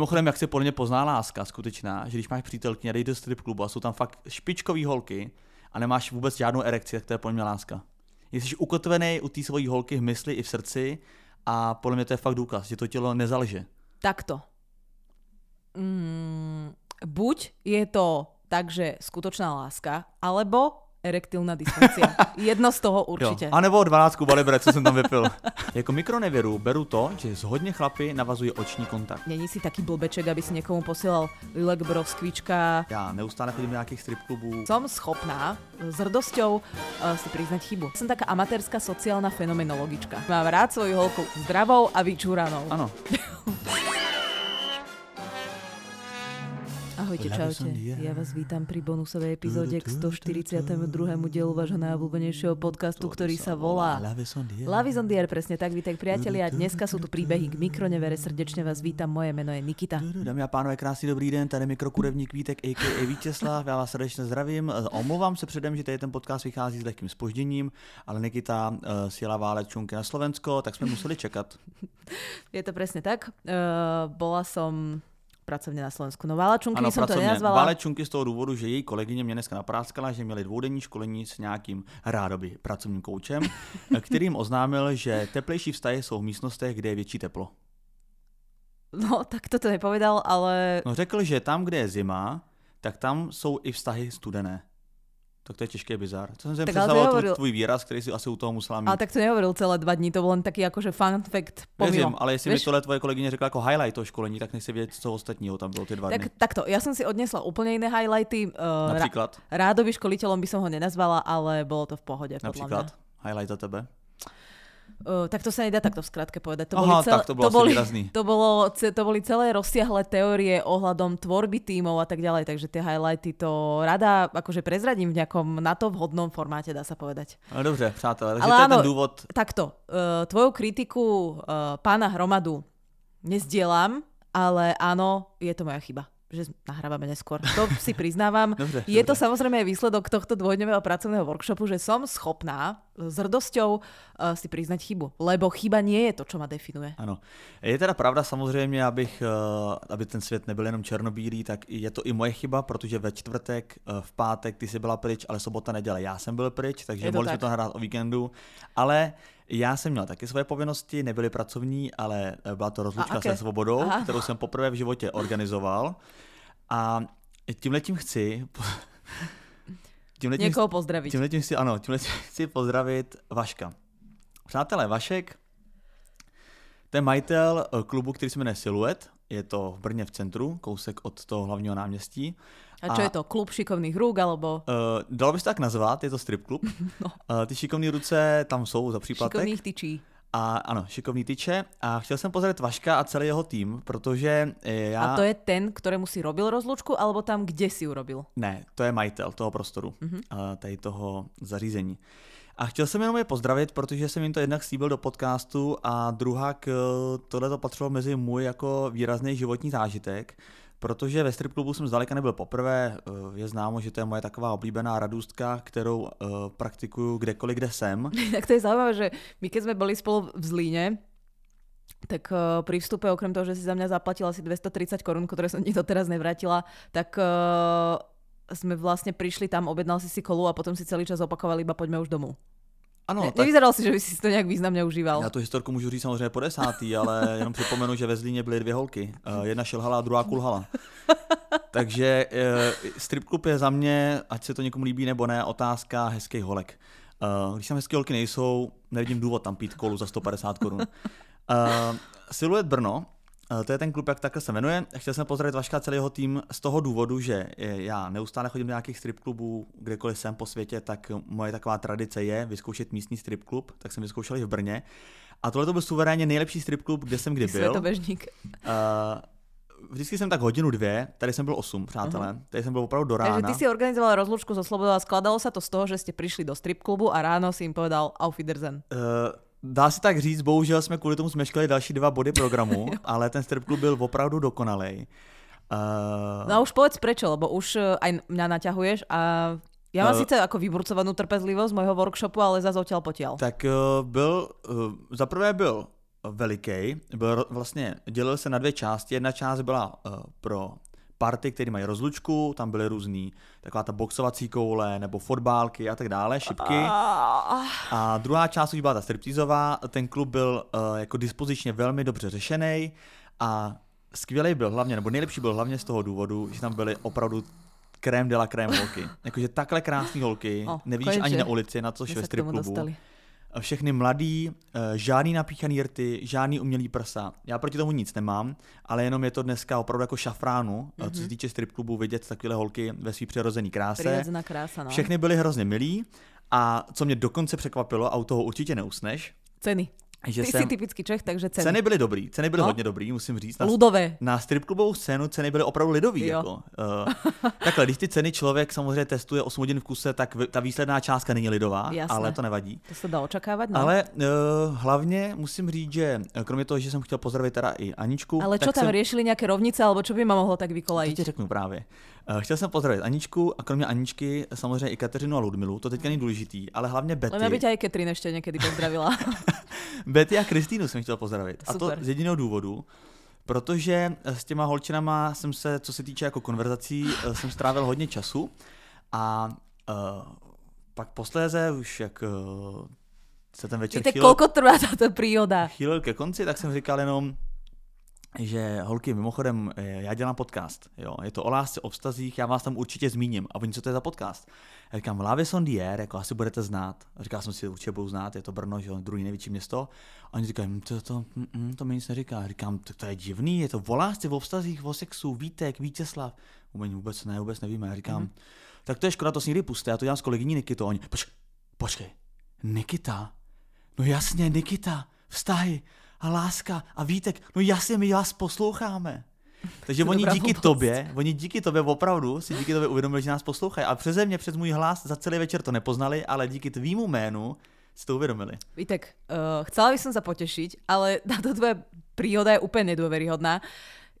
Mimochodem, jak se podle mě pozná láska skutečná, že když máš přítelkyně jdeš do strip klubu a jsou tam fakt špičkový holky a nemáš vůbec žádnou erekci, tak to je podle mě láska. Jsi ukotvený u té svojí holky v mysli i v srdci a podle mě to je fakt důkaz, že to tělo nezalže. Takto. Mm, buď je to takže skutočná láska, alebo erektilná dysfunkcia. Jedno z toho určitě. Jo. A nebo 12 balibre, co jsem tam vypil. jako mikronevěru beru to, že z hodně chlapy navazuje oční kontakt. Není si taký blbeček, aby si někomu posílal Lilek Broskvička. Já neustále chodím do nějakých strip klubů. Som schopná s hrdosťou uh, si priznať chybu. Som taká amatérska sociálna fenomenologička. Mám rád svoju holku zdravou a vyčúranou. Ano. Ahojte, čaute. Ja vás vítam pri bonusovej epizóde k 142. dielu vášho najobľúbenejšieho podcastu, ktorý sa volá Love on the Air, presne tak, vítek priatelia. Dneska sú tu príbehy k mikronevere. Srdečne vás vítam, moje meno je Nikita. Dámy a pánové, krásný dobrý den, tady mikrokurevník Vítek, a.k.a. Vítězslav, já vás srdečně zdravím. Omlouvám se předem, že tady ten podcast vychází s lehkým spožděním, ale Nikita uh, sjela válec čunky na Slovensko, tak jsme museli čekat. Je to presne tak. Uh, bola som pracovně na Slovensku. No Válečunky ano, jsem to nenazvala. Válečunky z toho důvodu, že její kolegyně mě dneska napráskala, že měli dvoudenní školení s nějakým rádoby pracovním koučem, kterým oznámil, že teplejší vztahy jsou v místnostech, kde je větší teplo. No, tak to to nepovedal, ale... No řekl, že tam, kde je zima, tak tam jsou i vztahy studené. Tak to je těžký bizar. Co jsem si představoval nehovoril... tvůj výraz, který si asi u toho musela mít. Ale tak to nehovoril celé dva dny, to byl len taký jakože fun fact pomimo. Věřím, ale jestli Víš? mi tohle tvoje kolegyně řekla jako highlight toho školení, tak nechci vědět, co ostatního tam bylo ty dva tak, dny. Takto, já jsem si odnesla úplně jiné highlighty. Uh, Například? Rádoby školitelom by som ho nenazvala, ale bylo to v pohodě. Například? Highlight za tebe? Uh, tak to sa nedá takto v skratke povedať. To Aha, boli celé, tak to bolo to boli, to, bolo, to boli celé rozsiahle teórie ohľadom tvorby tímov a tak ďalej, takže tie highlighty to rada akože prezradím v nejakom na to vhodnom formáte, dá sa povedať. No, dobře, přátelé, takže Ale to je ten důvod. Takto, uh, tvoju kritiku uh, pána Hromadu nezdielam, ale áno, je to moja chyba že nahrávame neskôr. To si priznávam. Dobre, je dobre. to samozrejme aj výsledok tohto dvojdňového pracovného workshopu, že som schopná s hrdosťou uh, si priznať chybu. Lebo chyba nie je to, čo ma definuje. Ano. Je teda pravda samozřejmě, abych, uh, aby ten svět nebyl jenom černobílý, tak je to i moje chyba, protože ve čtvrtek, uh, v pátek ty jsi byla pryč, ale sobota, neděle já jsem byl pryč, takže mohli tak. jsme to hrát o víkendu. Ale já jsem měl taky svoje povinnosti, nebyly pracovní, ale byla to rozlučka okay. se svobodou, Aha. kterou jsem poprvé v životě organizoval. A tímhletím chci... Tímhletím, Někoho pozdravit. Tímhletím chci, ano, tímhletím chci pozdravit Vaška. Přátelé, Vašek, to je majitel eh, klubu, který se jmenuje Siluet. Je to v Brně v centru, kousek od toho hlavního náměstí. A čo a, je to? Klub šikovných rúk, alebo? Uh, dalo by se tak nazvat, je to strip klub. no. uh, ty šikovné ruce tam jsou za příplatek. Šikovných tyčí. A ano, šikovný tyče. A chtěl jsem pozdravit Vaška a celý jeho tým, protože eh, já... A to je ten, kterému si robil rozlučku, alebo tam, kde si urobil? Ne, to je majitel toho prostoru, mm-hmm. tady toho zařízení. A chtěl jsem jenom je pozdravit, protože jsem jim to jednak slíbil do podcastu a druhá tohle to patřilo mezi můj jako výrazný životní zážitek, protože ve strip klubu jsem zdaleka nebyl poprvé, eh, je známo, že to je moje taková oblíbená radůstka, kterou uh, praktikuju kdekoliv, kde jsem. tak to je zaujímavé, že my keď jsme byli spolu v Zlíně, tak uh, pri vstupe, okrem toho, že si za mňa zaplatila asi 230 korun, ktoré som ti doteraz nevrátila, tak uh, sme vlastne prišli tam, objednal si si kolu a potom si celý čas opakovali, iba poďme už domů. Ano, ne, tak... Si, že by si to nějak významně užíval. Já tu historku můžu říct samozřejmě po desátý, ale jenom připomenu, že ve Zlíně byly dvě holky. Uh, jedna šilhala a druhá kulhala. Takže uh, strip club je za mě, ať se to někomu líbí nebo ne, otázka hezkých holek. Uh, když tam hezké holky nejsou, nevidím důvod tam pít kolu za 150 korun. Siluet Brno Eh, to je ten klub, jak takhle se jmenuje. Chtěl jsem pozdravit Vaška celý jeho tým z toho důvodu, že já neustále chodím do nějakých strip klubů, kdekoliv jsem po světě, tak moje taková tradice je vyzkoušet místní strip klub, tak jsem vyzkoušel i v Brně. A tohle to byl suverénně nejlepší strip klub, kde jsem kdy byl. Světobežník. Uh, vždycky jsem tak hodinu, dvě, tady jsem byl osm, přátelé. Uh-huh. Tady jsem byl opravdu do rána. Takže ty si organizoval rozlučku so Slobodou a skladalo se to z toho, že jste přišli do strip klubu a ráno si jim povedal Auf Wiedersehen. Uh, Dá se tak říct, bohužel jsme kvůli tomu zmeškali další dva body programu, ale ten strip klub byl opravdu dokonalý. Uh... No a už povedz prečo, lebo už eh, aj mňa naťahuješ a já mám uh, sice jako vyburcovanou trpezlivost mojho workshopu, ale zase odtiaľ potiaľ. Tak uh, byl, uh, za prvé byl veliký. Byl vlastně, dělil se na dvě části. Jedna část byla uh, pro party, které mají rozlučku, tam byly různý, taková ta boxovací koule, nebo fotbálky a tak dále, šipky. A druhá část už byla ta striptizová, ten klub byl uh, jako dispozičně velmi dobře řešený a skvělý byl hlavně, nebo nejlepší byl hlavně z toho důvodu, že tam byly opravdu krém de la krém holky. Jakože takhle krásné holky, O, nevidíš konečně. ani na ulici, na My ve strip klubu. dostali. Všechny mladý, eh, žádný napíchaný rty, žádný umělý prsa. Já proti tomu nic nemám, ale jenom je to dneska opravdu jako šafránu, mm-hmm. co se týče strip klubu, vidět takové holky ve své přirozené kráse. Krása, no. Všechny byly hrozně milí a co mě dokonce překvapilo, a u toho určitě neusneš, Ceny. Že Ty jsem... si typický Čech, takže ceny. Ceny byly dobrý, ceny byly No. hodně dobrý, musím říct. Na, Ludové. na stripklubovou scénu ceny byly opravdu lidový. Jo. Jako. Uh, takhle, když ty ceny člověk samozřejmě testuje 8 hodin v kuse, tak ta výsledná částka není lidová, Jasné. ale to nevadí. To sa dá očakávať, no. Ale uh, hlavně musím říct, že eh, kromě toho, že jsem chtěl pozdravit teda i Aničku, Ale tak tam jsem, riešili nejaké rovnice, alebo čo by ma mohlo tak to vykolajiť? ti řeknu právě. Uh, chtěl jsem pozdravit Aničku a kromě Aničky samozřejmě i Kateřinu a Ludmilu, to teďka není důležitý, ale hlavně Betty. Len aby ťa aj Ketrin ešte niekedy pozdravila. Betty a Kristýnu jsem chtěl pozdravit. A to Super. z jediného důvodu, protože s těma holčinama jsem se, co se týče jako konverzací, eh, jsem strávil hodně času a uh, pak posléze už jak uh, se ten večer Víte, chýlil, koľko trvá táto príhoda? chýlil ke konci, tak jsem říkal jenom, že holky, mimochodem, eh, já dělám podcast, jo, je to o lásce, o vztazích, já vás tam určitě zmíním. A oni, co to je za podcast? Já říkám, on the air, jako asi budete znát. A říkal jsem si, určitě budu znát, je to Brno, že jo, druhý největší město. A oni říkají, "Hm, to, to, mm, mm, to mi nic neříká. Říkám, to, to je divný, je to o lásce, o vztazích, o sexu, Vítek, Vítězslav. Oni vůbec ne, vůbec nevíme. Já říkám, mm. tak to je škoda, to si někdy puste, já to dělám s kolegyní Nikitou. Oni, poč, počkej, Nikita? No jasně, Nikita, vztahy a láska a Vítek, no jasně, my vás posloucháme. Takže To oni díky blbost. tobě, oni díky tobě opravdu si díky tobě uvědomili, že nás poslouchají. A přeze mě, přes můj hlas za celý večer to nepoznali, ale díky tvýmu jménu si to uvědomili. Vítek, uh, chcela by som sa potešiť, ale táto tvoja príhoda je úplne nedôveryhodná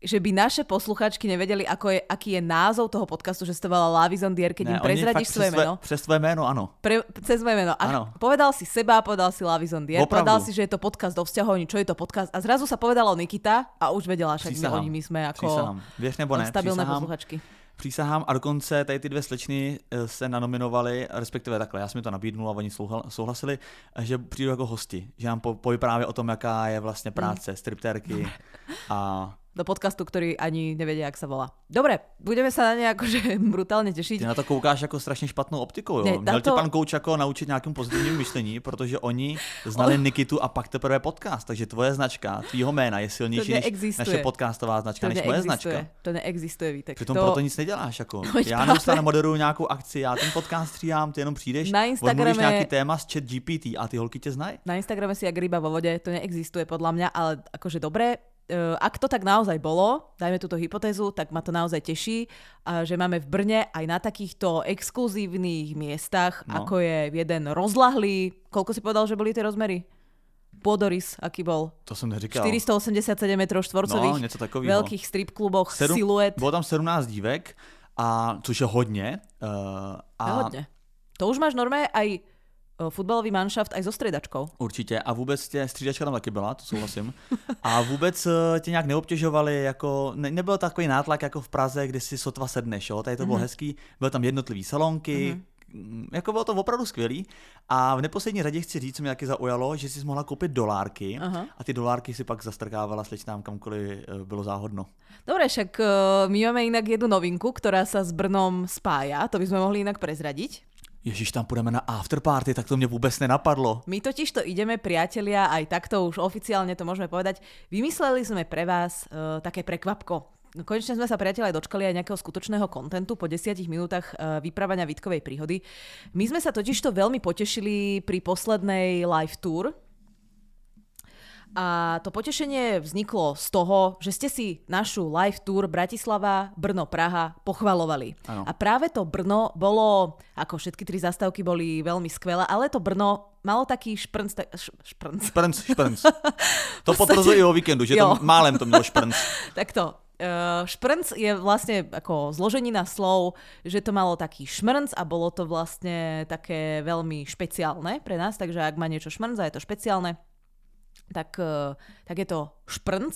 že by naše posluchačky nevedeli, ako je, aký je názov toho podcastu, že to volá Lavis on the Air, keď im oni prezradíš svoje meno. Přes tvé jméno, ano. Pre, cez moje meno. A Áno. povedal si seba, povedal si Lavis on the Air, Opravdu. povedal si, že je to podcast do vzťahov, čo je to podcast. A zrazu sa povedalo Nikita a už vedela, však my, my sme ako Přísahám. Věř nebo ne, stabilné přísahám. posluchačky. Přísahám a dokonce tady ty dvě slečny eh, se nanominovali, respektive takhle, já jsem mi to nabídnul a oni souhla- souhlasili, eh, že přijdu jako hosti, že nám po, povypráví o tom, jaká je vlastně práce, striptérky a Do podcastu, ktorý ani nevedia, jak sa volá. Dobre, budeme sa na ne akože brutálne tešiť. ty na to koukáš jako strašně špatnou optikou, jo? Ne, Měl tě pan Kouč jako naučit nějakému pozitivnímu myšlení, protože oni znali Nikitu a pak teprve podcast, takže tvoje značka, tvýho jména je silnější než naše podcastová značka, To než moje značka. To neexistuje, Vítek. Přitom to... proto nic neděláš. Jako. Veď já neustále moderuju nějakou akci, já ten podcast stříhám, ty jenom přijdeš, Na Instagrame- nějaký téma z chat GPT a ty holky tě znají. Na Instagrame si jak ryba vo vode, to neexistuje podľa mňa, ale akože dobre, e, ak to tak naozaj bolo, dajme túto hypotézu, tak ma to naozaj teší, že máme v Brne aj na takýchto exkluzívnych miestach, No. ako je jeden rozlahlý, koľko si povedal, že boli tie rozmery? Pôdorys, aký bol? To jsem neříkal. 487 metrov štvorcových, No, něco takového. veľkých strip kluboch, Sedm- siluet. Bylo tam 17 dívek, a, což je hodně. Uh, a. Hodne. To už máš normálne aj e, futbalový manšaft aj so striedačkou. Určitě. A vůbec tě, střídačka tam taky byla, to souhlasím. A vůbec eh, tě nějak neobtěžovali, jako, ne, nebyl takový nátlak jako v Praze, kde si sotva sedneš, jo? Tady to bylo Mhm. hezký, byly tam jednotlivý salonky, mm, jako bylo to opravdu skvělý. A v neposlední řadě chci říct, co mě taky zaujalo, že jsi mohla koupit dolárky Aha. a ty dolárky si pak zastrkávala slečnám kamkoliv eh, bylo záhodno. Dobre, však my máme inak jednu novinku, ktorá sa s Brnom spája, to by sme mohli inak prezradiť. Ježíš, tam půjdeme na afterparty, tak to mě vůbec nenapadlo. My totiž to ideme, priatelia, aj takto už oficiálne to môžeme povedať. Vymysleli sme pre vás uh, také prekvapko. No, Konečne sme sa priatelia dočkali aj nejakého skutočného kontentu po desiatich minútach uh, vyprávania Vitkovej príhody. My sme sa totiž to veľmi potešili pri poslednej live tour, a to potešenie vzniklo z toho, že ste si našu live tour Bratislava, Brno, Praha pochvalovali. Áno. A práve to Brno bolo, ako všetky tri zastávky boli veľmi skvelé, ale to Brno malo taký šprnc, tak, šprnc. Šprnc, šprnc. To potvrzuje i o víkendu, že Jo. to málem to mělo šprnc. Takto. Uh, šprnc je vlastne ako zloženina slov, že to malo taký šmrnc a bolo to vlastne také veľmi špeciálne pre nás, takže ak má niečo šmrnc a je to špeciálne, tak, eh, tak je to šprnc.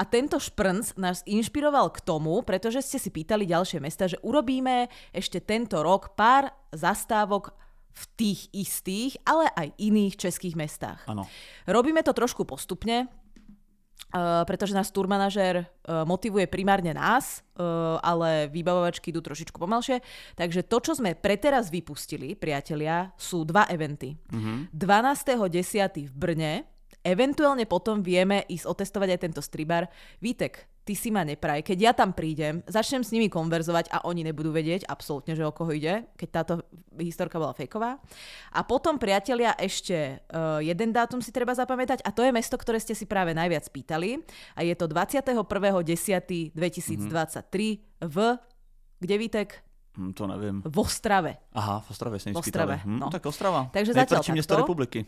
A tento šprnc nás inšpiroval k tomu, pretože ste si pýtali ďalšie mesta, že urobíme ešte tento rok pár zastávok v tých istých, ale aj iných českých mestách. Ano. Robíme to trošku postupne, Uh, pretože nás turmanažer uh, motivuje primárne nás, uh, ale vybavovačky idú trošičku pomalšie. Takže to, čo sme preteraz vypustili, priatelia, sú dva eventy. Mm-hmm. 12.10. v Brne, eventuálne potom vieme ísť otestovať aj tento stribar. Vítek, ty si ma nepraj. Keď ja tam prídem, začnem s nimi konverzovať a oni nebudú vedieť absolútne, že o koho ide, keď táto historka bola fejková. A potom, priatelia, ešte uh, jeden dátum si treba zapamätať a to je mesto, ktoré ste si práve najviac pýtali. A je to 21.10.2023 mm-hmm. v... Kde Vítek? Hm, to nevím. V Ostrave. Aha, v Ostrave se V Ostrave, hm, no. Tak Ostrava. Takže zatiaľ Nejtvrdší město takto. republiky.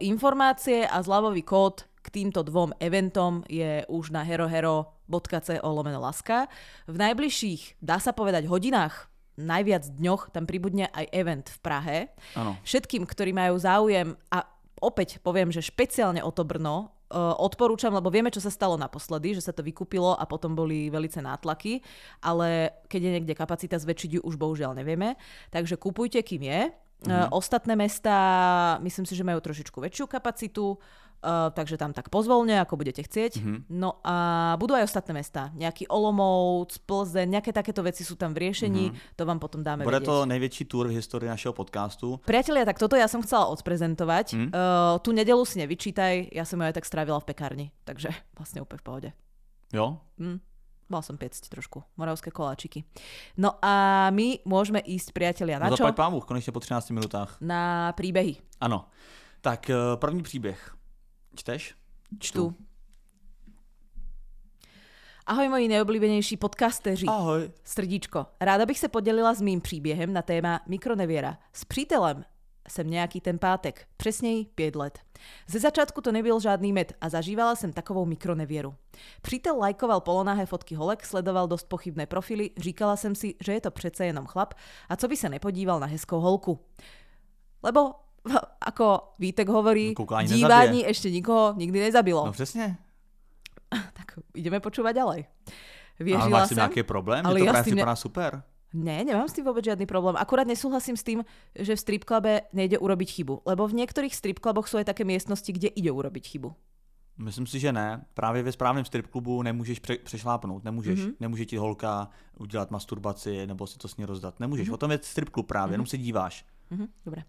Informácie a zľavový kód k týmto dvom eventom je už na herohero.co lomeno laska. V najbližších, dá sa povedať, hodinách, najviac dňoch tam pribudne aj event v Prahe. Ano. Všetkým, ktorí majú záujem a opäť poviem, že špeciálne o to Brno, uh, odporúčam, lebo vieme, čo sa stalo naposledy, že sa to vykúpilo a potom boli velice nátlaky, ale keď je niekde kapacita zväčšiť ju už bohužiaľ nevieme. Takže kupujte, kým je. Mm-hmm. Ostatné mesta, myslím si, že majú trošičku väčšiu kapacitu, uh, takže tam tak pozvolne, ako budete chcieť. Mm-hmm. No a budú aj ostatné mesta. Nejaký Olomouc, Plzeň, nejaké takéto veci sú tam v riešení, mm-hmm. to vám potom dáme Bude vedieť. to největší tour v historii našeho podcastu. Priatelia, tak toto ja som chcela odprezentovať. Mm. Uh, tú nedelu si nevyčítaj, ja som ju aj tak strávila v pekárni, takže vlastne úplne v pohode. Jo? Mm. Mala som piecť trošku, moravské koláčiky. No a my môžeme ísť, priatelia, na No čo? zaplať pámu, konečně po 13 minutách. Na príbehy. Ano. Tak eh, první příběh. Čteš? Čtu. Ahoj moji nejoblíbenější podcasteři. Ahoj. Srdíčko, ráda bych se podělila s mým příběhem na téma mikronevěra. S přítelem jsem nějaký ten pátek, přesněji pět let. Ze začátku to nebyl žádný med a zažívala jsem takovou mikronevěru. Přítel lajkoval polonahé fotky holek, sledoval dost pochybné profily, říkala jsem si, že je to přece jenom chlap a co by se nepodíval na hezkou holku. Lebo, ako Vítek hovorí, Koukání dívání nezabije. ešte nikoho nikdy nezabilo. No přesně. Tak ideme počúvať ďalej. Ale Věřila máš s tím jsem, nějaký problém? ale Ale to právě tím ne- super. Ne, nemám s tým vôbec žiadny problém. Akurát nesúhlasím s tým, že v strip clube nejde urobiť chybu. Lebo v niektorých strip cluboch sú aj také miestnosti, kde ide urobiť chybu. Myslím si, že ne. Právě ve správném strip klubu nemůžeš pře- přešlápnout. Nemůžeš. Mhm. Mm-hmm. Nemůže ti holka udělat masturbaci nebo si to s ní rozdat. Nemůžeš. Mhm. Mm-hmm. O tom je strip klub právě, mm-hmm. jenom se díváš. Mhm, dobre.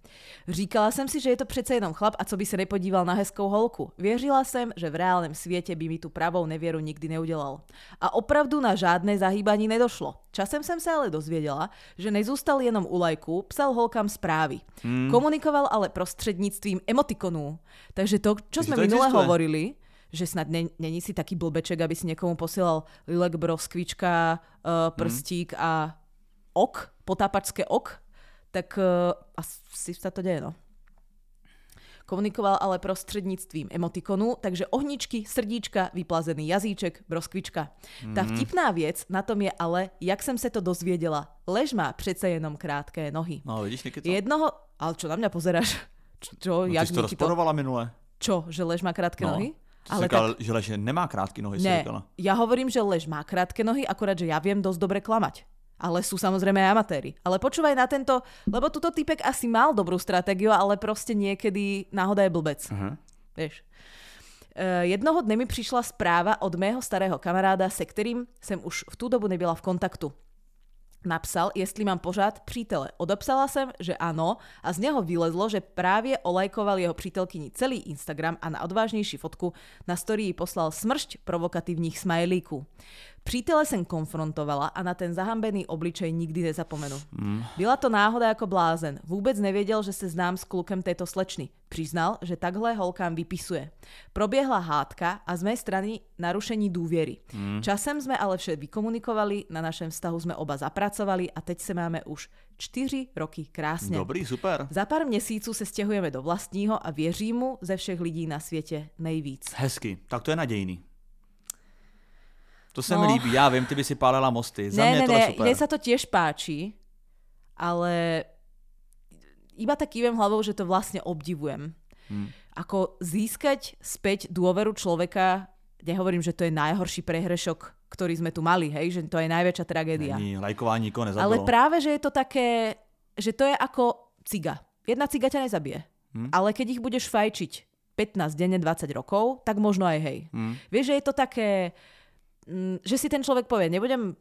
Říkala jsem si, že je to přece jenom chlap a co by se nepodíval na hezkou holku. Věřila jsem, že v reálném světě by mi tu pravou nevěru nikdy neudělal. A opravdu na žádné zahýbání nedošlo. Časem jsem se ale dozvěděla, že nezůstal jenom u lajku, psal holkám zprávy. Hmm. Komunikoval ale prostřednictvím emotikonů. Takže to, Takže jsme minule existuje. hovorili, že snad ne, není si taký blbeček, aby si někomu posílal lilek, broskvička, uh, prstík a ok, potápačské ok, tak uh, asi sa to deje, no. Komunikoval ale prostřednictvím emotikonu, takže ohničky, srdíčka, vyplazený jazyček, broskvička. Ta vtipná věc na tom je ale, jak jsem se to dozvěděla. Lež má přece jenom krátké nohy. No vidíš, Nikito? Jednoho... Ale čo na mňa pozeráš? Čo, čo no, jak ty jsi to rozporovala minule. Čo, že lež má krátké No. nohy? Ale říkal, tak... že lež nemá krátké nohy, Ne, říkala. ja hovorím, že lež má krátke nohy, akorát, že ja viem dosť dobre klamať. Ale sú samozrejme aj amatéri. Ale počúvaj na tento, lebo tuto typek asi mal dobrú stratégiu, ale proste niekedy náhoda je blbec. Aha. Vieš. E, jednoho dne mi přišla zpráva od mého starého kamaráda, se kterým jsem už v tu dobu nebyla v kontaktu. Napsal, jestli mám pořád přítele. Odepsala jsem, že ano a z něho vylezlo, že právě olajkoval jeho přítelkyni celý Instagram a na odvážnější fotku na story poslal smršť provokativních smajlíků. Přítele jsem konfrontovala a na ten zahambený obličej nikdy nezapomenu. Mm. Byla to náhoda jako blázen. Vůbec nevěděl, že se znám s klukem této slečny. Přiznal, že takhle holkám vypisuje. Proběhla hádka a z mé strany narušení důvěry. Mm. Časem jsme ale vše vykomunikovali, na našem vztahu jsme oba zapracovali a teď se máme už čtyři roky krásně. Dobrý, super. Za pár měsíců se stěhujeme do vlastního a věřím mu ze všech lidí na světě nejvíc. Hezky, tak to je nadějný. To se No. mi líbí, já vím, ty by si pálela mosty. Za ne, mě ne, je ne, super. mne sa to tiež páči, ale iba tak kývem hlavou, že to vlastne obdivujem. Hmm. ako získať späť dôveru človeka, nehovorím, že to je najhorší prehrešok, ktorý sme tu mali, hej, že to je najväčšia tragédia. Není, lajkování nikoho nezabilo. Ale práve, že je to také, že to je ako ciga. Jedna ciga ťa nezabije. Hm? Ale keď ich budeš fajčiť 15 denne 20 rokov, tak možno aj hej. Hm? Vieš, že je to také, že si ten človek povie, nebudem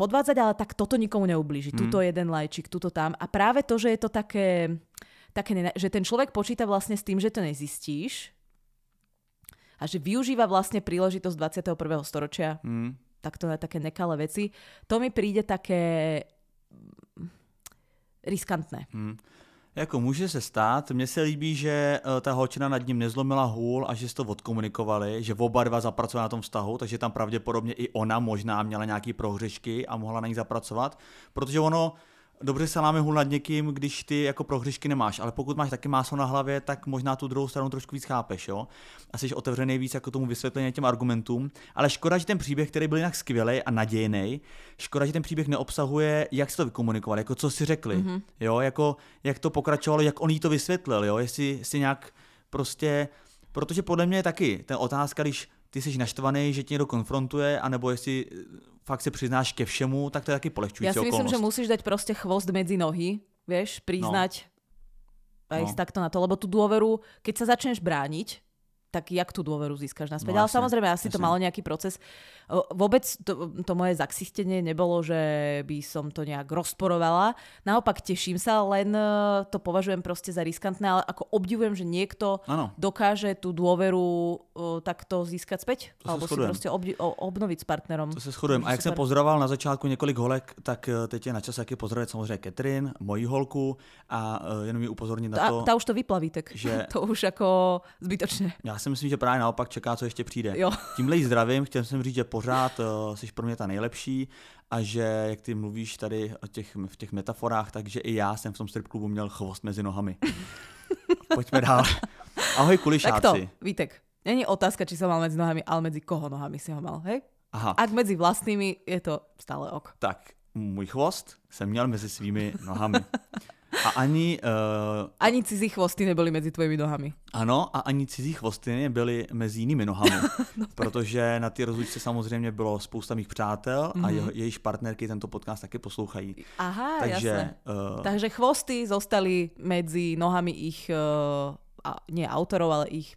podvádzať, ale tak toto nikomu neublíži. Mm. Tuto jeden lajčik, tuto tam. A práve to, že je to také, také že ten človek počíta vlastne s tým, že to nezistíš a že využíva vlastne príležitosť 21. storočia Hm? takto na také nekalé veci, to mi príde také mm, riskantné. Hm. Jako může se stát, mně se líbí, že eh, ta holčina nad ním nezlomila hůl a že to odkomunikovali, že oba dva zapracovali na tom vztahu, takže tam pravděpodobně i ona možná měla nějaký prohřešky a mohla na ní zapracovat, protože ono, dobře se láme hůl nad někým, když ty jako prohřešky nemáš, ale pokud máš taky máslo na hlavě, tak možná tu druhou stranu trošku víc chápeš, jo? A jsi otevřený víc jako tomu vysvětlení těm argumentům, ale škoda, že ten příběh, který byl jinak skvělý a nadějný, škoda, že ten příběh neobsahuje, jak si to vykomunikovali, jako co si řekli, mm-hmm. jo, jako jak to pokračovalo, jak on jí to vysvětlil, jo, jestli si nějak prostě, protože podle mě je taky ten otázka, když ty jsi naštvaný, že tě někdo konfrontuje, anebo jestli fakt se přiznáš ke všemu, tak to je taky polehčující Ja si myslím, okolnost. že musíš dať proste chvost medzi nohy, vieš, priznať no. aj No. no. takto na to, lebo tú dôveru, keď sa začneš brániť, tak jak tú dôveru získaš naspäť. No Ale jasne, samozrejme, asi to jasne. malo nejaký proces. Vôbec to, to moje zaksistenie nebolo, že by som to nejak rozporovala. Naopak teším sa, len e, to považujem proste za riskantné, ale ako obdivujem, že niekto Ano. dokáže tú dôveru o, takto získať späť. To alebo si proste obdi- o, obnoviť s partnerom. To se shodujeme. A jak jsem Super. pozoroval na začátku několik holek, tak eh, teď je na čase taky pozdravit samozřejmě Catherine, moji holku a jenom ji upozornit na to, tá už to vyplaví, tak že- to už ako zbytočné. já si myslím, že právě naopak čeká, co ještě přijde. Jo. Tímhle jí zdravím, chtěl jsem říct, že pořád uh, jsi pro mě ta nejlepší a že, jak ty mluvíš tady o těch, v těch metaforách, takže i já jsem v tom strip klubu měl chvost mezi nohami. Pojďme dál. Ahoj kulišáci. Vítek, není otázka, či som mal medzi nohami, ale medzi koho nohami si ho mal, hej? Aha, Ak medzi vlastnými, je to stále ok. tak můj chvost jsem měl mezi svými nohami. A ani uh, Ani cizí chvosty neboli medzi tvojimi nohami. Ano, a ani cizí chvosty byly mezi jinými nohami, No protože na ty rozlučce samozřejmě bylo spousta mých přátel Mhm. a jeho, jejich partnerky tento podcast taky poslouchají. Aha, Takže jasné. uh, Takže chvosty zostali medzi nohami ich, uh, a, nie autorov, ale ich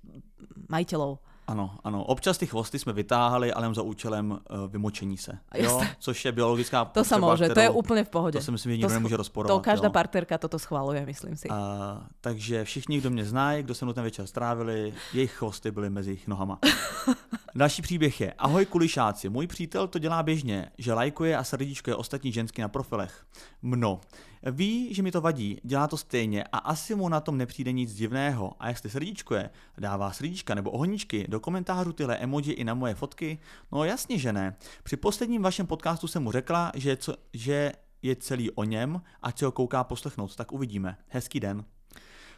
majiteľov. Ano, ano, občas ty chvosty jsme vytáhali, ale jen za účelem uh, vymočení se. Jo? Což je biologická To potřeba, môže, to je úplne v pohode. To si myslím, že nikdo nemůže rozporovat. To každá jo? partnerka toto schvaluje, myslím si. A, takže všichni, kdo mě znají, kdo se mnou ten večer strávili, jejich chvosty byly mezi jejich nohama. Další příběh je, ahoj kulišáci, můj přítel to dělá běžně, že lajkuje a srdíčkuje ostatní žensky na profilech. Mno. Ví, že mi to vadí, dělá to stejně a asi mu na tom nepřijde nic divného. A jestli srdíčkuje, dává srdíčka nebo ohničky do komentářů tyhle emoji i na moje fotky? No jasně, že ne. Při posledním vašem podcastu jsem mu řekla, že, co, že je celý o něm a co ho kouká poslechnout, tak uvidíme. Hezký den.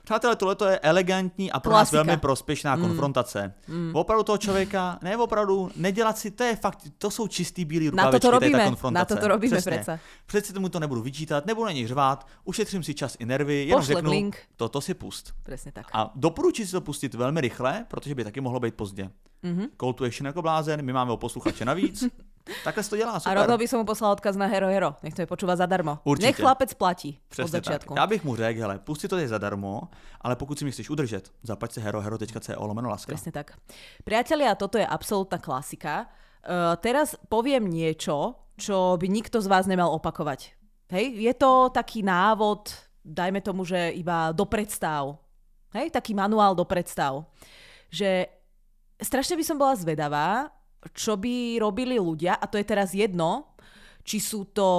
Přátelé, tohle je elegantní a pro nás Klasika. velmi prospěšná mm. konfrontace. Mm. Opravdu toho člověka, ne opravdu, nedělat si, to je fakt, to jsou čistý bílý Na rukavičky, toto tady ta robíme, konfrontace. na toto robíme Přesně. Přeci tomu to nebudu vyčítat, nebudu na něj řvát, ušetřím si čas i nervy, jenom Pošlem řeknu, link. toto si pust. Presne tak. A doporučuji si to pustit velmi rychle, protože by taky mohlo být pozdě. Mm-hmm. Call to action jako blázen, my máme o posluchače navíc. Takhle se to dělá, A super. rovno by som mu poslal odkaz na Hero Hero. Nech to je počúva zadarmo. Určitě. Nech chlapec platí od Přesně tak. Já bych mu řekl, hele, pusti to je zadarmo, ale pokud si mě chceš udržet, zaplať si herohero.co lomeno laska. Presne tak. Priatelia, toto je absolútna klasika. Uh, teraz poviem niečo, čo by nikto z vás nemal opakovať. Hej, je to taký návod, dajme tomu, že iba do predstav. Hej, taký manuál do predstav. Že strašne by som bola zvedavá, čo by robili ľudia, a to je teraz jedno, či sú to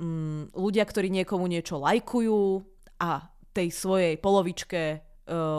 mm, ľudia, ktorí niekomu niečo lajkujú a tej svojej polovičke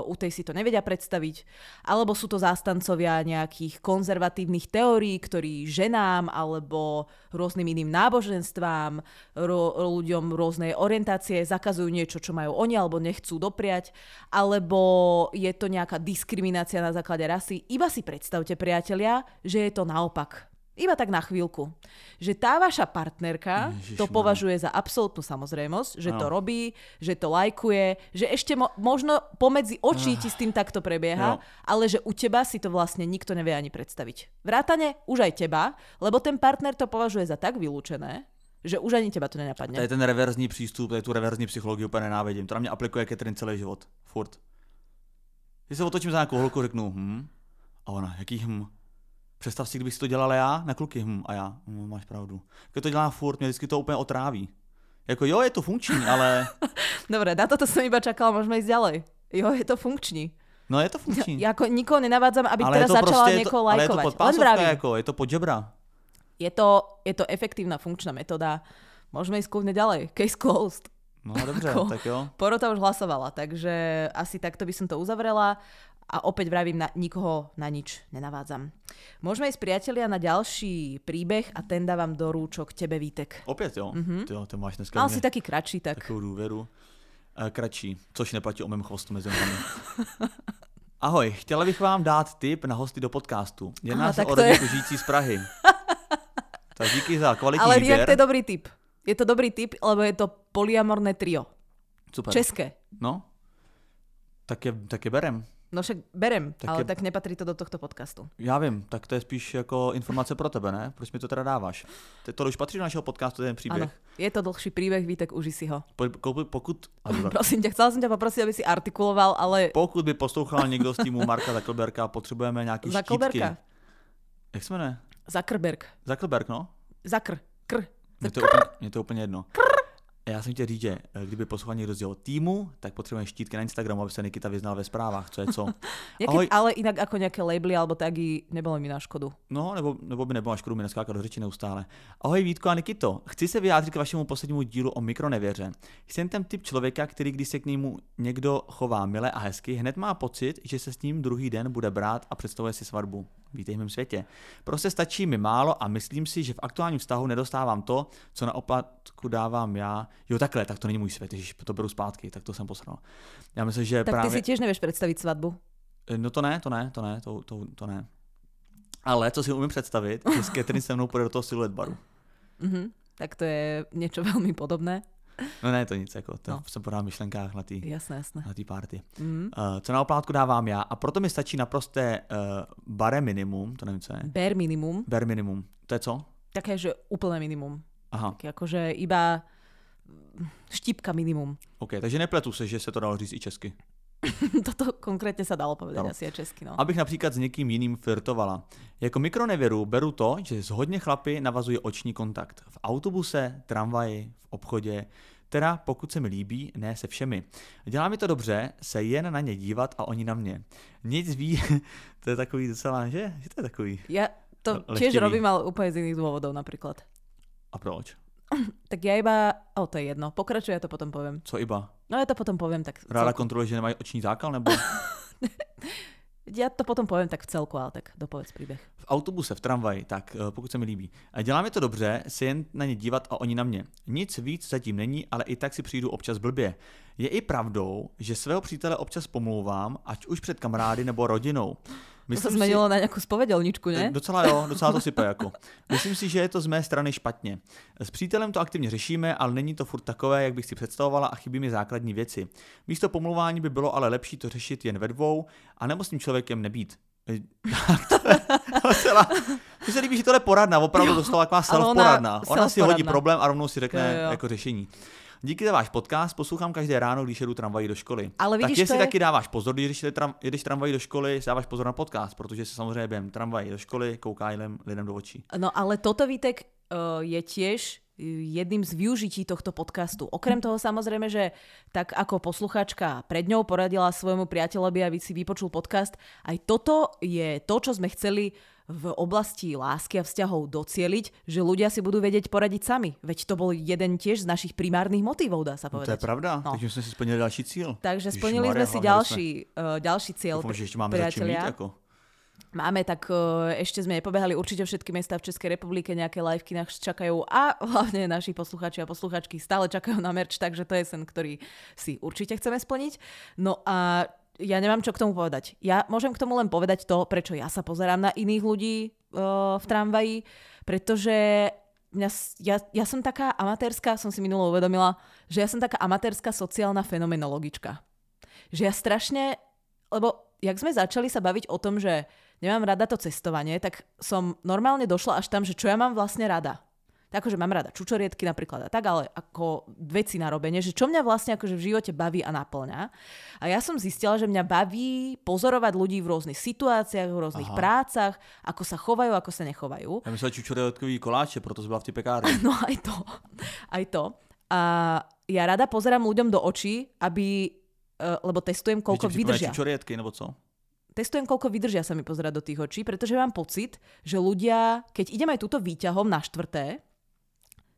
u tej si to nevedia predstaviť, alebo sú to zástancovia nejakých konzervatívnych teórií, ktorí ženám alebo rôznym iným náboženstvám, ro- ľuďom rôznej orientácie zakazujú niečo, čo majú oni alebo nechcú dopriať, alebo je to nejaká diskriminácia na základe rasy. Iba si predstavte, priatelia, že je to naopak. Iba tak na chvíľku, že tá vaša partnerka Ježišmarja. to považuje za absolútnu samozrejmosť, že to Áno. robí, že to lajkuje, že ešte mo- možno pomedzi očí ti s tým takto prebieha, Jo. ale že u teba si to vlastne nikto nevie ani predstaviť. Vrátane už aj teba, lebo ten partner to považuje za tak vylúčené, že už ani teba to To nenapadne. je ten reverzní přístup, tady tu reverzní psychologii úplně nenávidím. To na mě aplikuje Catherine celý život. Furt. Když se otočím za nějakou holku, řeknu hm. A ona, jaký hm. Představ si, kdybych si to dělala já na kluky hm. A já, hm, máš pravdu. Když to dělá furt, mě vždycky to úplně otráví. Jako jo, je to funkční, ale Dobre, na toto som iba čakala, môžeme ísť ďalej. Jo, je to funkční. no je to funkční. Ja ako nikoho nenavádzam, aby ale teraz začala prostě, niekoho to, ale je to podpásovka, jako, je to pod žebra. Je to, je to efektívna funkčná metóda. Môžeme ísť kľudne ďalej. Case closed. No dobře, Ako- tak jo. Porota už hlasovala, takže asi takto by som to uzavrela a opäť vravím, na, nikoho na nič nenavádzam. Môžeme ísť priatelia na ďalší príbeh a ten dávam do rúčok tebe, Vítek. Opět jo. Mm-hmm. Ty jo, to máš dneska Mal si taký kratší, tak takovou důvěru. Eh, Kratší, což neplatí o mém chvostu mezi nohami. Ahoj, chtěla bych vám dát tip na hosty do podcastu. Jedná Aha, se o to je- žijící z Prahy. tak díky za kvalitní Ale výběr. inak to je dobrý tip. Je to dobrý tip, lebo je to polyamorné trio. Super. České. No, tak je, tak je berem. No však berem, Tak ale je- tak nepatrí to do tohto podcastu. Já vím, tak to je spíš jako informace pro tebe, ne? Proč mi to teda dáváš? To už patří do našeho podcastu, ten příběh. Áno, je to dlhší príbeh, Vítek, uži si ho. Po, pokud. Prosím ťa, chcela som ťa poprosiť, aby si artikuloval, ale pokud by poslouchal někdo z týmu Marka Zuckerberga, potřebujeme nějaký štítky. Zuckerberga. Jak se jmenuje? Zuckerberg. Zuckerberg, no? Zakr. Kr. Mně to, je úplně, mě to úplně jedno. A Já jsem chtěl říct, že eh, kdyby poslouchal někdo z jeho týmu, tak potřebujeme štítky na Instagramu, aby se Nikita vyznal ve zprávách, co je co. Ahoj. ale inak ako nejaké labely alebo tagy nebolo mi na škodu. No, nebo, nebo by nebylo na škodu mi neskákat do řeči neustále. Ahoj Vítko a Nikito, chci se vyjádřit k vašemu poslednímu dílu o mikronevěře. Jsem ten typ člověka, který když se k němu někdo chová mile a hezky, hned má pocit, že se s ním druhý den bude brát a představuje si svatbu. Vítej v mém světě. Prostě stačí mi málo a myslím si, že v aktuálním vztahu nedostávám to, co na oplatku dávám já. Jo, takhle, tak to není můj svět, ježiš, to beru zpátky, tak to jsem posral. Já myslím, že Tak právě... ty si tiež nevieš predstaviť svadbu. No to ne, to ne, to ne, to, to, to ne. Ale co si umím představit, že s Catherine se mnou půjde do toho siluet baru. Mhm. Tak to je niečo veľmi podobné. No ne, to nic, jako, to No. jsem podal myšlenkách na té Jasné, jasné. na tý party. Mhm. Uh, co na oplátku dávám já a proto mi stačí naprosté uh, bare minimum, to nevím, co je. Bare minimum. Bare minimum, to je co? Také, že úplné minimum. Aha, Také akože iba štípka minimum. OK, takže nepletu se, že se to dalo říct i česky. Toto konkrétne sa dalo povedať Dalo. asi aj česky. No. Abych například s někým jiným flirtovala. Jako mikronevěru beru to, že s hodně chlapy navazuje oční kontakt. V autobuse, tramvaji, v obchodě, teda pokud se mi líbí, ne se všemi. Dělá mi to dobře se jen na ně dívat a oni na mě. Nic ví, to je takový docela, že? Že to je takový. Ja to tiež lechtivý. robím, ale úplne z iných dôvodov napríklad. A proč? Tak ja iba... O, to je jedno. Pokračuj, ja to potom poviem. Co iba? No ja to potom poviem tak Ráda kontroluje, že nemají oční zákal, nebo Ja to potom poviem tak v celku, ale tak dopovedz príbeh. v autobuse, v tramvaji, tak eh, pokud se mi líbí. A dělá mi to dobře se jen na ně dívat a oni na mě. Nic víc zatím není, ale i tak si přijdu občas blbě. Je i pravdou, že svého přítele občas pomlouvám, ať už před kamarády nebo rodinou. To sa zmenilo na nejakú spovedelničku, ne? Docela jo, docela to sype jako. Myslím si, že je to z mé strany špatně. S přítelem to aktivně řešíme, ale není to furt takové, jak bych si představovala a chybí mi základní věci. Místo pomluvání by bylo ale lepší to řešit jen ve dvou a nebo s tím člověkem nebýt. Docela... Mně se líbí, že tohle je poradna, opravdu dostala taková Ale ona- self-poradna. Ona si hodí self-poradna. problém a rovnou si řekne Jo, jo. jako řešení. Díky za váš podcast, poslouchám každé ráno, když jedu tramvají do školy. Ale tak vidíš, jestli to je- taky dáváš pozor, když jedeš, tram, jedeš tramvají do školy, dáváš pozor na podcast, protože se samozřejmě během tramvají do školy kouká lidem, lidem do očí. No ale toto, Vitek, uh, je tiež uh, jedným z využití tohto podcastu. Okrem toho samozrejme, že tak ako posluchačka pred ňou poradila svojmu priateľovi, aby si vypočul podcast, aj toto je to, čo sme chceli v oblasti lásky a vzťahov docieliť, že ľudia si budú vedieť poradiť sami. Veď to bol jeden tiež z našich primárnych motivov, dá sa No, to povedať. je pravda, No. takže jsme si splnili další cíl. Takže splnili sme si ďalší, uh, ďalší cieľ, doufám, že ještě máme za čím mít, priatelia. jako. Máme, tak uh, ešte sme nepobehali určite všetky mesta v Českej republike, nejaké liveky nás čakajú a hlavne naši posluchači a posluchačky stále čakajú na merch, takže to je sen, ktorý si určite chceme splniť. No a ja nemám čo k tomu povedať. Ja môžem k tomu len povedať to, prečo ja sa pozerám na iných ľudí, uh, v tramvaji, pretože mňa, ja, ja som taká amatérska, som si minulo uvedomila, že ja som taká amatérska sociálna fenomenologička. Že ja strašne, lebo jak sme začali sa baviť o tom, že nemám rada to cestovanie, tak som normálne došla až tam, že čo ja mám vlastne rada. Tak akože mám rada čučoriedky napríklad a tak, ale ako veci na robenie, že čo mňa vlastne akože v živote baví a naplňa. A ja som zistila, že mňa baví pozorovať ľudí v rôznych situáciách, v rôznych Aha. prácach, ako sa chovajú, ako sa nechovajú. Já myslel čučoriedkový koláče, proto jsi byla v té pekárně. No aj to. Aj to. A ja rada pozerám ľuďom do očí, aby, eh, lebo testujem, koľko připomínají vydržia. čučoriedky, nebo co? Testujem, koľko vydržia sa mi pozerať do tých očí, pretože mám pocit, že ľudia, keď idem aj túto výťahom na štvrté,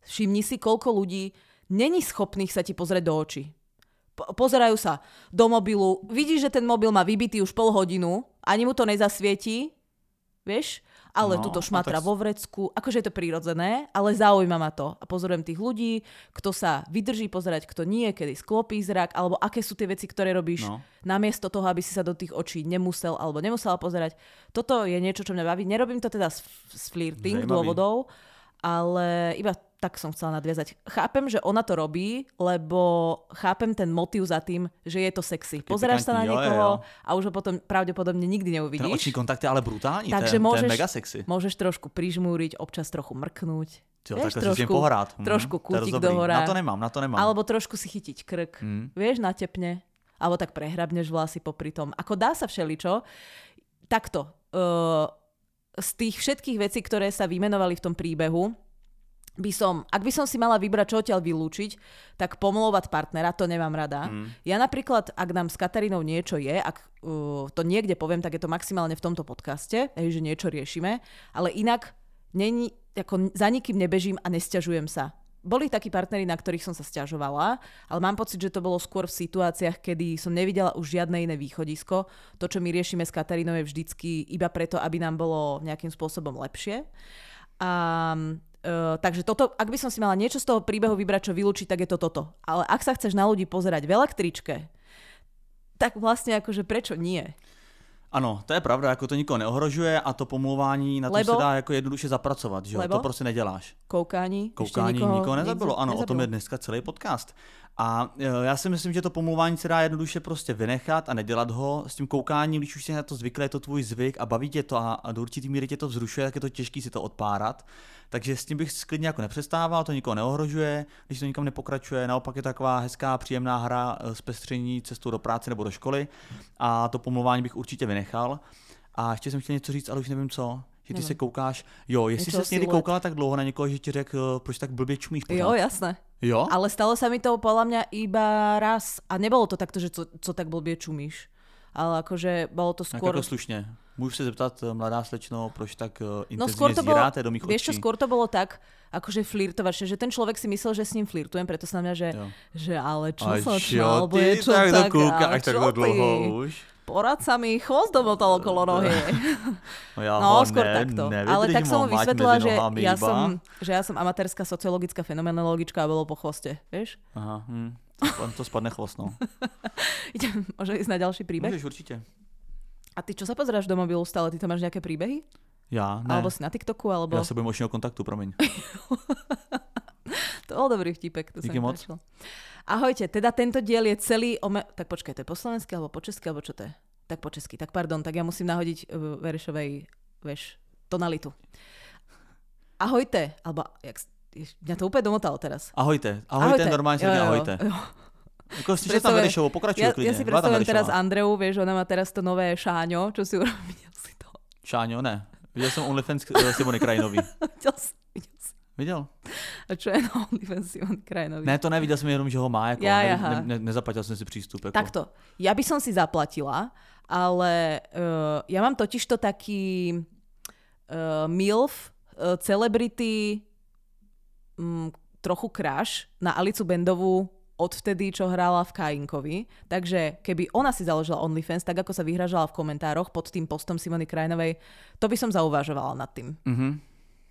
všimni si, koľko ľudí není schopných sa ti pozrieť do očí. Po- pozerajú sa do mobilu, vidíš, že ten mobil má vybitý už pol hodinu, ani mu to nezasvietí, vieš, ale No, no, tuto a šmatra tak- vo vrecku, akože je to prírodzené, ale zaujíma ma to. A pozorujem tých ľudí, kto sa vydrží pozerať, kto nie, kedy sklopí zrak, alebo aké sú tie veci, ktoré robíš No. namiesto toho, aby si sa do tých očí nemusel alebo nemusela pozerať. Toto je niečo, čo mňa baví. Nerobím to teda z, z flirting Zajímavý. dôvodov, ale iba tak som chcela nadviazať. Chápem, že ona to robí, lebo chápem ten motív za tým, že je to sexy. Pozeráš sa na pikantní, jo, jo, niekoho a už ho potom pravdepodobne nikdy Ten neuvidíš. oční kontakt je ale brutální, Takže to môžeš, je mega sexy. môžeš trošku prižmúriť, občas trochu mrknúť. Jo, Vieš, takhle si pohrát. Hm, trošku kútik do hora. Na to nemám, na to nemám. Alebo trošku si chytiť krk. Hm. Vieš, natepne. Alebo tak prehrabneš vlasy popri tom. Ako dá sa všeličo. Takto. Uh, z tých všetkých vecí, ktoré sa vymenovali v tom príbehu, by som, ak by som si mala vybrať, čo odtiaľ vylúčiť, tak pomlovať partnera, to nemám rada. Mm. Ja napríklad, ak nám s Katarínou niečo je, ak uh, to niekde poviem, tak je to maximálne v tomto podcaste, hej, že niečo riešime, ale inak není, ako za nikým nebežím a nesťažujem sa. Boli takí partneri, na ktorých som sa stiažovala, ale mám pocit, že to bolo skôr v situáciách, kedy som nevidela už žiadne iné východisko. To, čo my riešime s Katarínou, je vždycky iba preto, aby nám bolo nejakým spôsobom lepšie. A, uh, takže toto, ak by som si mala niečo z toho príbehu vybrať, čo vylúčiť, tak je to toto. Ale ak sa chceš na ľudí pozerať v električke, tak vlastne akože prečo nie? Ano, to je pravda, jako to nikoho neohrožuje a to pomlouvání na to se dá jako jednoduše zapracovat, že jo? To prostě neděláš. Koukání? Koukání nikoho, nikoho nezabilo, ano, o tom nezabilo. je dneska celý podcast. A e, já si myslím, že to pomlouvání se dá jednoduše prostě vynechat a nedělat ho. S tím koukáním, když už jsi na to zvyklý, je to tvůj zvyk a baví tě to a, a do určitý míry tě to vzrušuje, tak je to těžký si to odpárat. Takže s tím bych klidně jako nepřestával, to nikoho neohrožuje, když to nikam nepokračuje, naopak je to taková hezká, příjemná hra e, zpestření cestou do práce nebo do školy a to pomlouvání bych určitě vynechal. A ještě jsem chtěl něco říct, ale už nevím co. Že ty Nevím. se koukáš, jo, jestli jsi někdy koukala tak dlouho na někoho, že ti řekl, proč tak blbě čumíš pořád. Jo, jasné. Jo? Ale stalo sa mi to podľa mňa iba raz. A nebolo to takto, že co, co tak blbě čumíš. Ale akože bolo to Tak skôr... jako slušně. Můžu se zeptat, eh, mladá slečno, proč tak eh, No intenzivně skôr to bolo, do mých vieš čo, skôr to bolo tak, akože flirtovať, že ten človek si myslel, že s ním flirtujem, preto sa na mňa, že, Jo. že ale čo Aj sa čo, čo, alebo je čo tak tak, tak čo dlho ty? už. Porad sa mi chvost domotal okolo nohy. No, já No, skôr ne, takto. nevydržím, Ale tak som mu vysvetlila, že ja iba. som, že ja som amatérska sociologická fenomenologička a bolo po chvoste, vieš? Aha, hm. To spadne- To spadne chvost, no. Idem, môže ísť na ďalší príbeh? Můžeš určitě. A ty čo sa pozeráš do mobilu stále? Ty tam máš nejaké príbehy? Já ne. Alebo si na TikToku, alebo... Já se bojím očního kontaktu, promiň. To bol dobrý vtipek, to sa Díky mi moc. Ahojte, teda tento diel je celý o... Me... Tak počkaj, to je po slovensky alebo po česky, alebo čo to je? Tak po česky, tak pardon, tak ja musím nahodiť uh, Verešovej, vieš, tonalitu. Ahojte, alebo jak... s- mňa to úplne domotalo teraz. Ahojte. Ahojte, normálně se Jo, řekne jo, jo. ahojte. Jako slyšet tam Verešovou, pokračuj Ja, klidně. ja si predstavujem teraz. Andreu, vieš, ona má teraz to nové šáňo, čo si urobí, videl si to. Šáňo, ne. Viděl jsem OnlyFans eh, Simony Krajinový. Si. Viděl? A čo je na OnlyFans Simon Krajinovi? Ne, to neviděl jsem jenom, že ho má, jako, Ja, ne, ne, ne, nezaplatil jsem si přístup. Jako. Takto, ja by som si zaplatila, ale uh, ja mám totiž to taký uh, MILF, uh, celebrity, um, trochu crush na Alicu Bendovú odvtedy, čo hrála v Kajinkovi. Takže keby ona si založila OnlyFans, tak ako sa vyhražala v komentároch pod tým postom Simony Krajinovej, to by som zauvažovala nad tým. Mhm.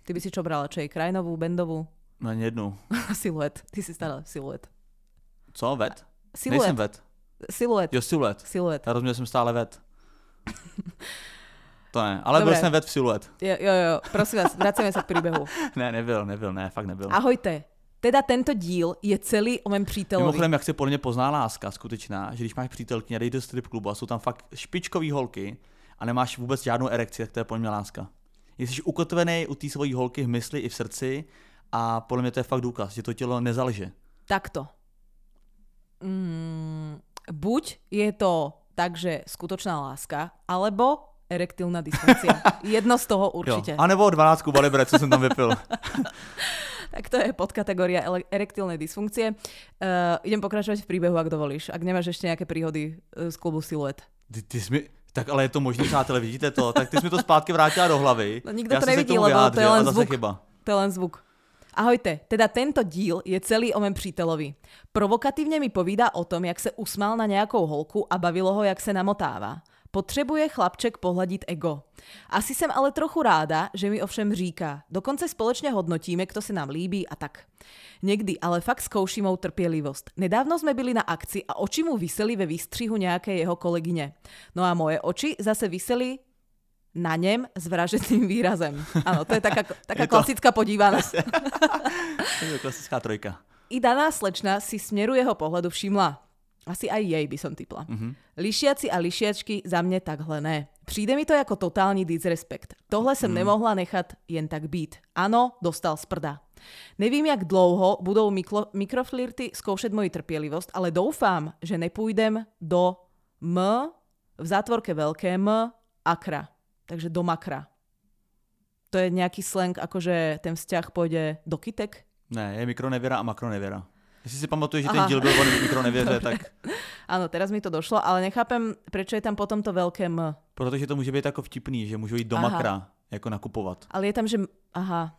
Ty by si čo brala? Čo je Krajinovú, Bendovú? No, ani jednu. siluet. Ty si stále siluet. Co, vet? Siluet. Nejsem vet. Siluet. Jo, siluet. Siluet. Já rozuměl jsem stále vet. To ne, ale Dobre. byl jsem ved v siluet. Jo, jo, jo, prosím vás, vracíme sa k príbehu. Ne, nebyl, nebyl, ne, fakt nebyl. Ahojte. Teda tento díl je celý o mém přítelovi. Mimochodem, jak se podle mě pozná láska skutečná, že když máš přítelkyně a jdeš do strip klubu a jsou tam fakt špičkový holky a nemáš vůbec žádnou erekci, tak to je podle mě láska. Jsi ukotvený u té svojí holky v mysli i v srdci a podle mě to je fakt důkaz, že to tělo nezalže. Takto. Mm, buď je to tak, že skutočná láska, alebo erektilná dysfunkcia. Jedno z toho určite. Jo. A nebo 12 balibre, co jsem tam vypil. Tak to je podkategória ele- erektilnej dysfunkcie. Uh, idem pokračovať v príbehu, ak dovolíš. Ak nemáš ešte nejaké príhody uh, z klubu Siluet. Ty, ty jsi mi... Tak ale je to možný, přátelé, vidíte to? Tak ty jsi mi to zpátky vrátila do hlavy. No, nikdo Já to nevidí, lebo to je len zvuk. chyba. To je len zvuk. Ahojte, teda tento díl je celý o mém přítelovi. Provokatívne mi povídá o tom, jak se usmál na nějakou holku a bavilo ho, jak se namotává. Potřebuje chlapček pohladit ego. Asi jsem ale trochu ráda, že mi ovšem říká. Dokonce společně hodnotíme, kdo se nám líbí a tak. Někdy ale fakt zkouší mou trpělivost. Nedávno jsme byli na akci a oči mu vysely ve výstřihu nějaké jeho kolegyně. No a moje oči zase vysely na něm s vražedným výrazem. Ano, to je taká, taká Je to- klasická podívanost. To je klasická trojka. I daná slečna si směru jeho pohledu všimla. Asi aj jej by som typla. Mm-hmm. Lišiaci a lišiačky za mě takhle ne. Přijde mi to jako totální disrespekt. Tohle jsem mm. nemohla nechat jen tak být. Ano, dostal z prda. Nevím, jak dlouho budou mikro, mikroflirty zkoušet moji trpělivost, ale doufám, že nepůjdem do M v zátvorke veľké M akra. Takže do makra. To je nějaký slang, akože ten vzťah pôjde do kytek? Ne, je mikronevěra a makronevěra. Jestli si pamatuješ, že ten Aha. díl byl o mikronevěře, tak Áno, teraz mi to došlo, ale nechápem, prečo je tam potom to veľké M. protože to může být jako vtipný, že můžu jít do Aha. makra, jako nakupovat. Ale je tam, že... Aha,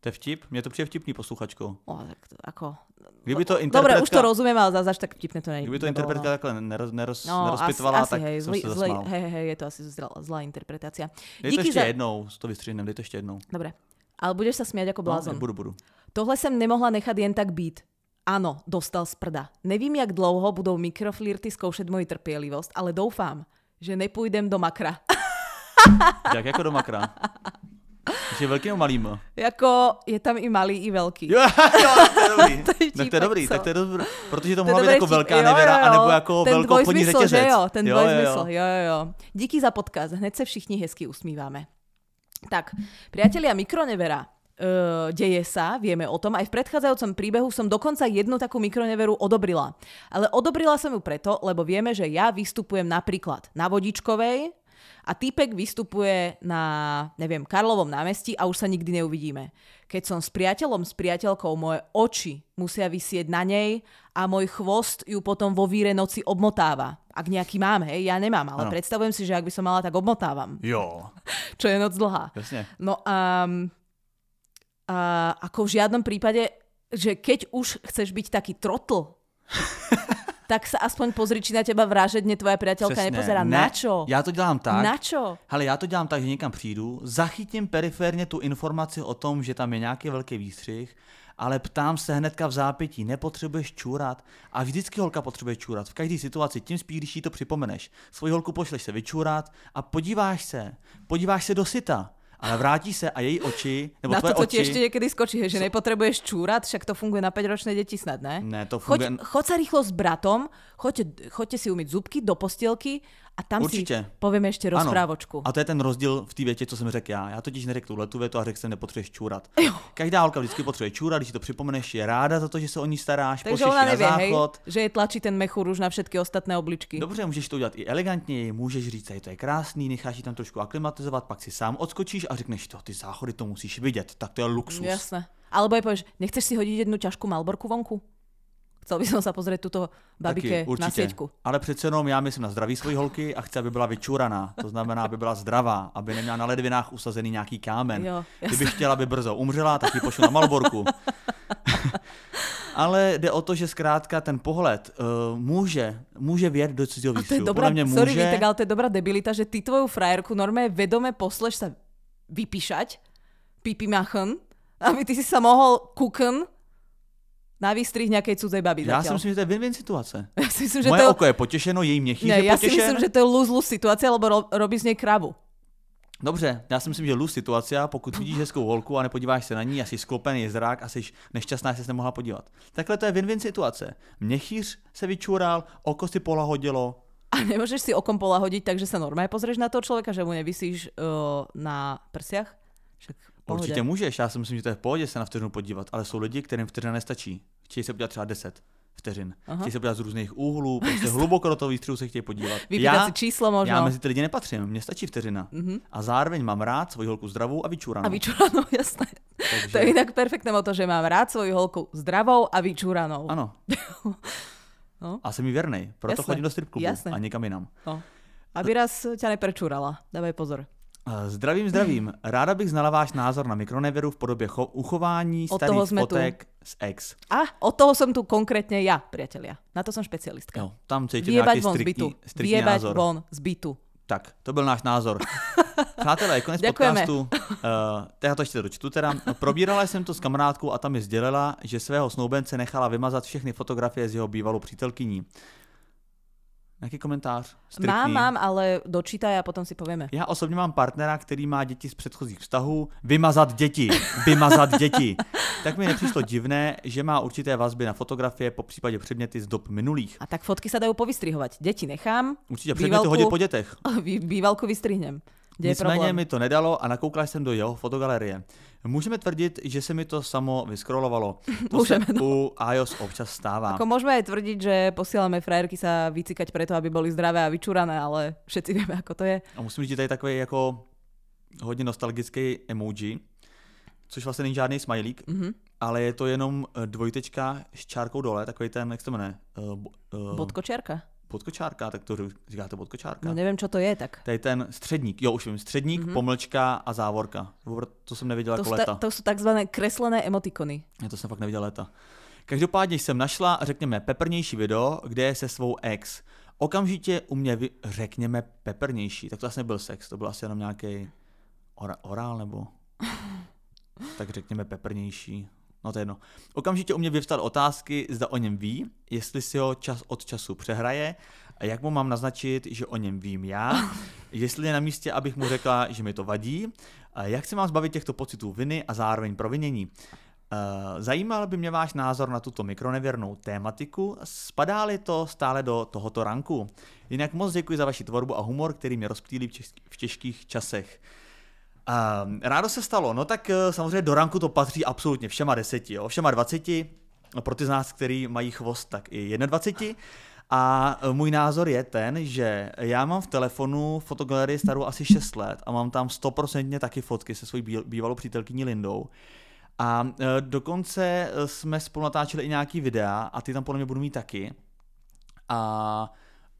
To je vtip? Mně to přijde vtipný, posluchačko. o, tak to, ako... Kdyby to Dobre, interpretka, už to rozumiem, ale zase tak vtipne to není. kdyby to interpretka takhle neroz, neroz, no, nerozpitovala, asi, tak hej, jsem zlý, se zlý, hej, hej, je to asi zlá, zlá interpretácia. Dej to ještě jednou, to vystřihnem, dej to ještě jednou. Dobre, ale budeš sa smiať ako No, blázon. budu, budu. Tohle jsem nemohla nechat jen tak být. Ano, dostal z prda. Nevím, jak dlouho budou mikroflirty zkoušet moji trpělivost, ale doufám, že nepůjdem do makra. Jak jako do makra. Že velkým nebo malým? jako je tam i malý, i velký. Jo, jo, to je dobrý. To je tak to je vtípek, dobrý, tak to je dobrý. Protože to To mohla být jako velká Jo, nevera, jo, jo. anebo jako ten velkou dvojzmysl, řetězec. že jo, ten jo, dvojzmysl, jo. jo, jo, jo. Díky za podcast, hned se všichni hezky usmíváme. Tak, priatelia, mikronevera. Uh, deje sa, vieme o tom. Aj v predchádzajúcom príbehu som dokonca jednu takú mikroneveru odobrila. Ale odobrila som ju preto, lebo vieme, že ja vystupujem napríklad na Vodičkovej a týpek vystupuje na, neviem, Karlovom námestí a už sa nikdy neuvidíme. Keď som s priateľom, s priateľkou, moje oči musia vysieť na nej a môj chvost ju potom vo víre noci obmotáva. Ak nejaký mám, hej, ja nemám, ale Ano. predstavujem si, že ak by som mala, tak obmotávam Jo, čo je noc dlhá. jasně. No a, a ako v žiadnom prípade, že keď už chceš byť taký trotl, tak sa aspoň pozri, či na teba vražedne tvoja priateľka Přesně. nepozerá. Ne, Na čo? Já to dělám tak. Na čo? Hele, já to dělám tak, že někam přijdu, zachytím periférně tu informaci o tom, že tam je nějaký velký výstřih, ale ptám se hnedka v zápětí, nepotřebuješ čůrat. A vždycky holka potřebuje čůrat. V každé situaci, tím spíš, když jí to připomeneš. Svoji holku pošleš se vyčůrat a podíváš se. Podíváš se do sita. Ale vrátí se a její oči, nebo Na tvoje toto oči... ti ešte niekedy skočí, že nepotrebuješ čúrať, však to funguje na 5-ročné deti snad, ne? Ne, to Choď, funguje... choď sa rýchlo s bratom, choďte, choďte si umyť zubky do postielky a tam Určitě. si povieme ešte rozprávočku. A to je ten rozdíl v té větě, co jsem řekl já. Já totiž neřekl tuhle tu větu a řekl jsem, nepotřebuješ čůrat. Každá holka vždycky potřebuje čůrat, když si to připomeneš, je ráda za to, že se o ní staráš, Takže ona ji na nevie, hej, záchod. že je tlačí ten mechúr už na všetky ostatné obličky. Dobře, můžeš to udělat i elegantněji, můžeš říct, že to je krásný, necháš ji tam trošku aklimatizovat, pak si sám odskočíš a řekneš to, ty záchody to musíš vidět, tak to je luxus. Jasné. Alebo aj povieš, nechceš si hodiť jednu ťažkú Malborku vonku? Chcel by som sa pozrieť túto babike Taky, určitě. na sieťku. Ale přece jenom já myslím na zdraví svojí holky a chci, aby byla vyčuraná. To znamená, aby byla zdravá, aby neměla na ledvinách usazený nějaký kámen. Jo, Kdyby chtěla, aby brzo umřela, tak ji pošlu na Malborku. Ale jde o to, že zkrátka ten pohled uh, může, může vět do cizího A to je dobrá, Podle mě sorry, může, Vítek, ale to je dobrá debilita, že ty tvoju frajerku normálne vedome posleš sa vypíšať, pipi machen, aby ty si sa mohol kúkn na výstrih nejakej cudzej baby já si myslím, že to je win-win situace. ja si myslím, že Moje to, oko je potěšeno, její měchýř ne, je si potěšen. myslím, že to je lose-lose situácia, lebo ro, robí z nej kravu. Dobře, já si myslím, že luz situace, pokud vidíš hezkou holku a nepodíváš se na ní a jsi sklopený zrák a jsi nešťastná, že se nemohla podívat. Takhle to je win-win situace. Měchýř se vyčural, oko si polahodilo, a nemôžeš si okom polahodiť, takže sa normálne pozrieš na toho človeka, že mu nevysíš uh, na prsiach? Však pohode. Určitě můžeš, já si myslím, že to je v pohodě se na vteřinu podívat, ale jsou lidi, kterým vteřina nestačí. Chtějí se podívat třeba 10 vteřin. Aha. Chtějí se podívat z různých úhlů, prostě hluboko do toho výstřelu se chtějí podívat. já, si číslo možno. Já mezi ty lidi nepatřím, mně stačí vteřina. Mm-hmm. A zároveň mám rád svoji holku zdravou a vyčúranou. A vyčúranou, jasné. Takže... To je jinak perfektné o to, že mám rád svoji holku zdravou a vyčúranou. Ano. No. A jsem mi věrný, proto Jasne. chodím do strip klubu a nikam jinam. No. Aby raz tě neprečurala, dávej pozor. Eh, zdravím, zdravím. Ráda bych znala váš názor na mikroneveru v podobě cho- uchování od starých fotek tu. z ex. A od toho jsem tu konkrétně já, priatelia. Na to jsem specialistka. Jo, tam cítím nějaký striktní, striktní názor. von z bytu. Tak, to byl náš názor. Přátelé, konec Děkujeme. podcastu. Uh, já to ještě dočtu teda. Probírala jsem to s kamarádkou a tam mi sdělila, že svého snoubence nechala vymazat všechny fotografie z jeho bývalou přítelkyní. Jaký komentář? Striktní. Mám, mám, ale dočítaj a potom si povíme. Já osobně mám partnera, který má děti z předchozích vztahů. Vymazat děti. Vymazat děti. Tak mi nepřišlo divné, že má určité vazby na fotografie, po případě předměty z dob minulých. A tak fotky se dají povystrihovat. Děti nechám. Určitě předměty bývalku, hodit po dětech. Bývalku vystrihnem. Kde Nicméně mi to nedalo a nakoukal jsem do jeho fotogalerie. Můžeme tvrdit, že se mi to samo vyskrolovalo. To Můžeme, se no. u iOS občas stává. Ako můžeme aj tvrdiť, že posíláme frajerky sa vycikať preto, aby boli zdravé a vyčúrané, ale všetci víme, ako to je. A musím říct, že tady takový jako hodně nostalgický emoji, což vlastně není žádný smajlík, mm-hmm. ale je to jenom eh, dvojtečka s čárkou dole, takový ten, jak se to jmenuje? Uh, uh, Bodkočárka? Podkočárka, tak to říkáte podkočárka. No nevím, co to je tak. Tady ten středník, jo už vím, středník, mm-hmm. pomlčka a závorka. To jsem neviděl to jako léta. to jsou takzvané kreslené emotikony. Já to jsem fakt neviděl léta. Každopádně jsem našla, řekněme, peprnější video, kde je se svou ex. Okamžitě u mě, vy, řekněme, peprnější. Tak to asi nebyl sex, to byl asi jenom nějaký ora, orál nebo... tak řekněme peprnější. No to je jedno. Okamžitě u mě vyvstaly otázky, zda o něm ví, jestli si ho čas od času přehraje a jak mu mám naznačit, že o něm vím já, jestli je na místě, abych mu řekla, že mi to vadí, a jak se mám zbavit těchto pocitů viny a zároveň provinění. Uh, zajímal by mě váš názor na tuto mikronevěrnou tématiku. Spadá-li to stále do tohoto ranku? Jinak moc děkuji za vaši tvorbu a humor, který mě rozptýlí v těžkých časech. Uh, rádo se stalo, no tak uh, samozřejmě do ranku to patří absolutně všema deseti, jo? všema dvaceti, pro ty z nás, který mají chvost, tak i 21. A eh, můj názor je ten, že já mám v telefonu fotogalerii starou asi 6 let a mám tam stoprocentně taky fotky se svojí bývalou přítelkyní Lindou. A uh, dokonce jsme spolu natáčeli i nějaký videa a ty tam podle mě budu mít taky. A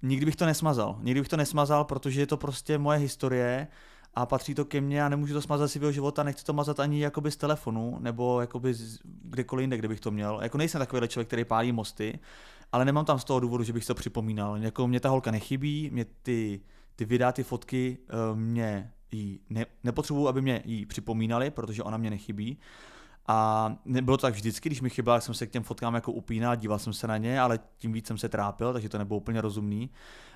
nikdy bych to nesmazal. Nikdy bych to nesmazal, protože je to prostě moje historie a patří to ke mně a nemůžu to smazat si svého života, nechci to mazat ani jakoby z telefonu nebo jakoby z kdekoliv jinde, kde bych to měl. Jako nejsem takový člověk, který pálí mosty, ale nemám tam z toho důvodu, že bych to připomínal. Jako mě ta holka nechybí, mě ty, ty videa, ty fotky, eh, mě jí ne, nepotřebuju, aby mě jí připomínali, protože ona mě nechybí. A nebylo to tak vždycky, když mi chyběla, jsem se k těm fotkám jako upínal, díval jsem se na ně, ale tím víc jsem se trápil, takže to nebylo úplně rozumný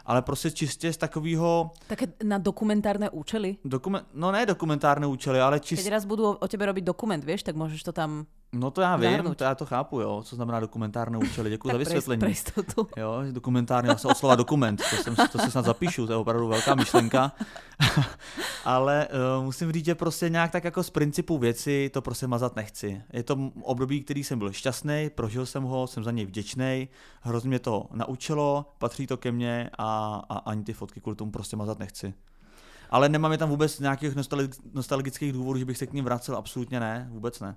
ale prostě čistě z takového... Také na dokumentárne účely? Dokument, no ne dokumentárne účely, ale čistě... Keď raz budú o tebe robiť dokument, vieš, tak môžeš to tam No to já vím, to já to chápu, jo, co znamená dokumentárné účely. Děkuji za vysvětlení. Pro jistotu. Jo, dokumentárně se oslova dokument, to, jsem, to si snad zapíšu, to je opravdu velká myšlenka. Ale uh, musím říct, že prostě nějak tak jako z principu věci to prostě mazat nechci. Je to období, který jsem byl šťastný, prožil jsem ho, jsem za něj vděčný, hrozně mě to naučilo, patří to ke mně a, a ani ty fotky kvůli tomu prostě mazat nechci. Ale nemám je tam vůbec nějakých nostalgických důvodů, že bych se k ním vracel, absolutně ne, vůbec ne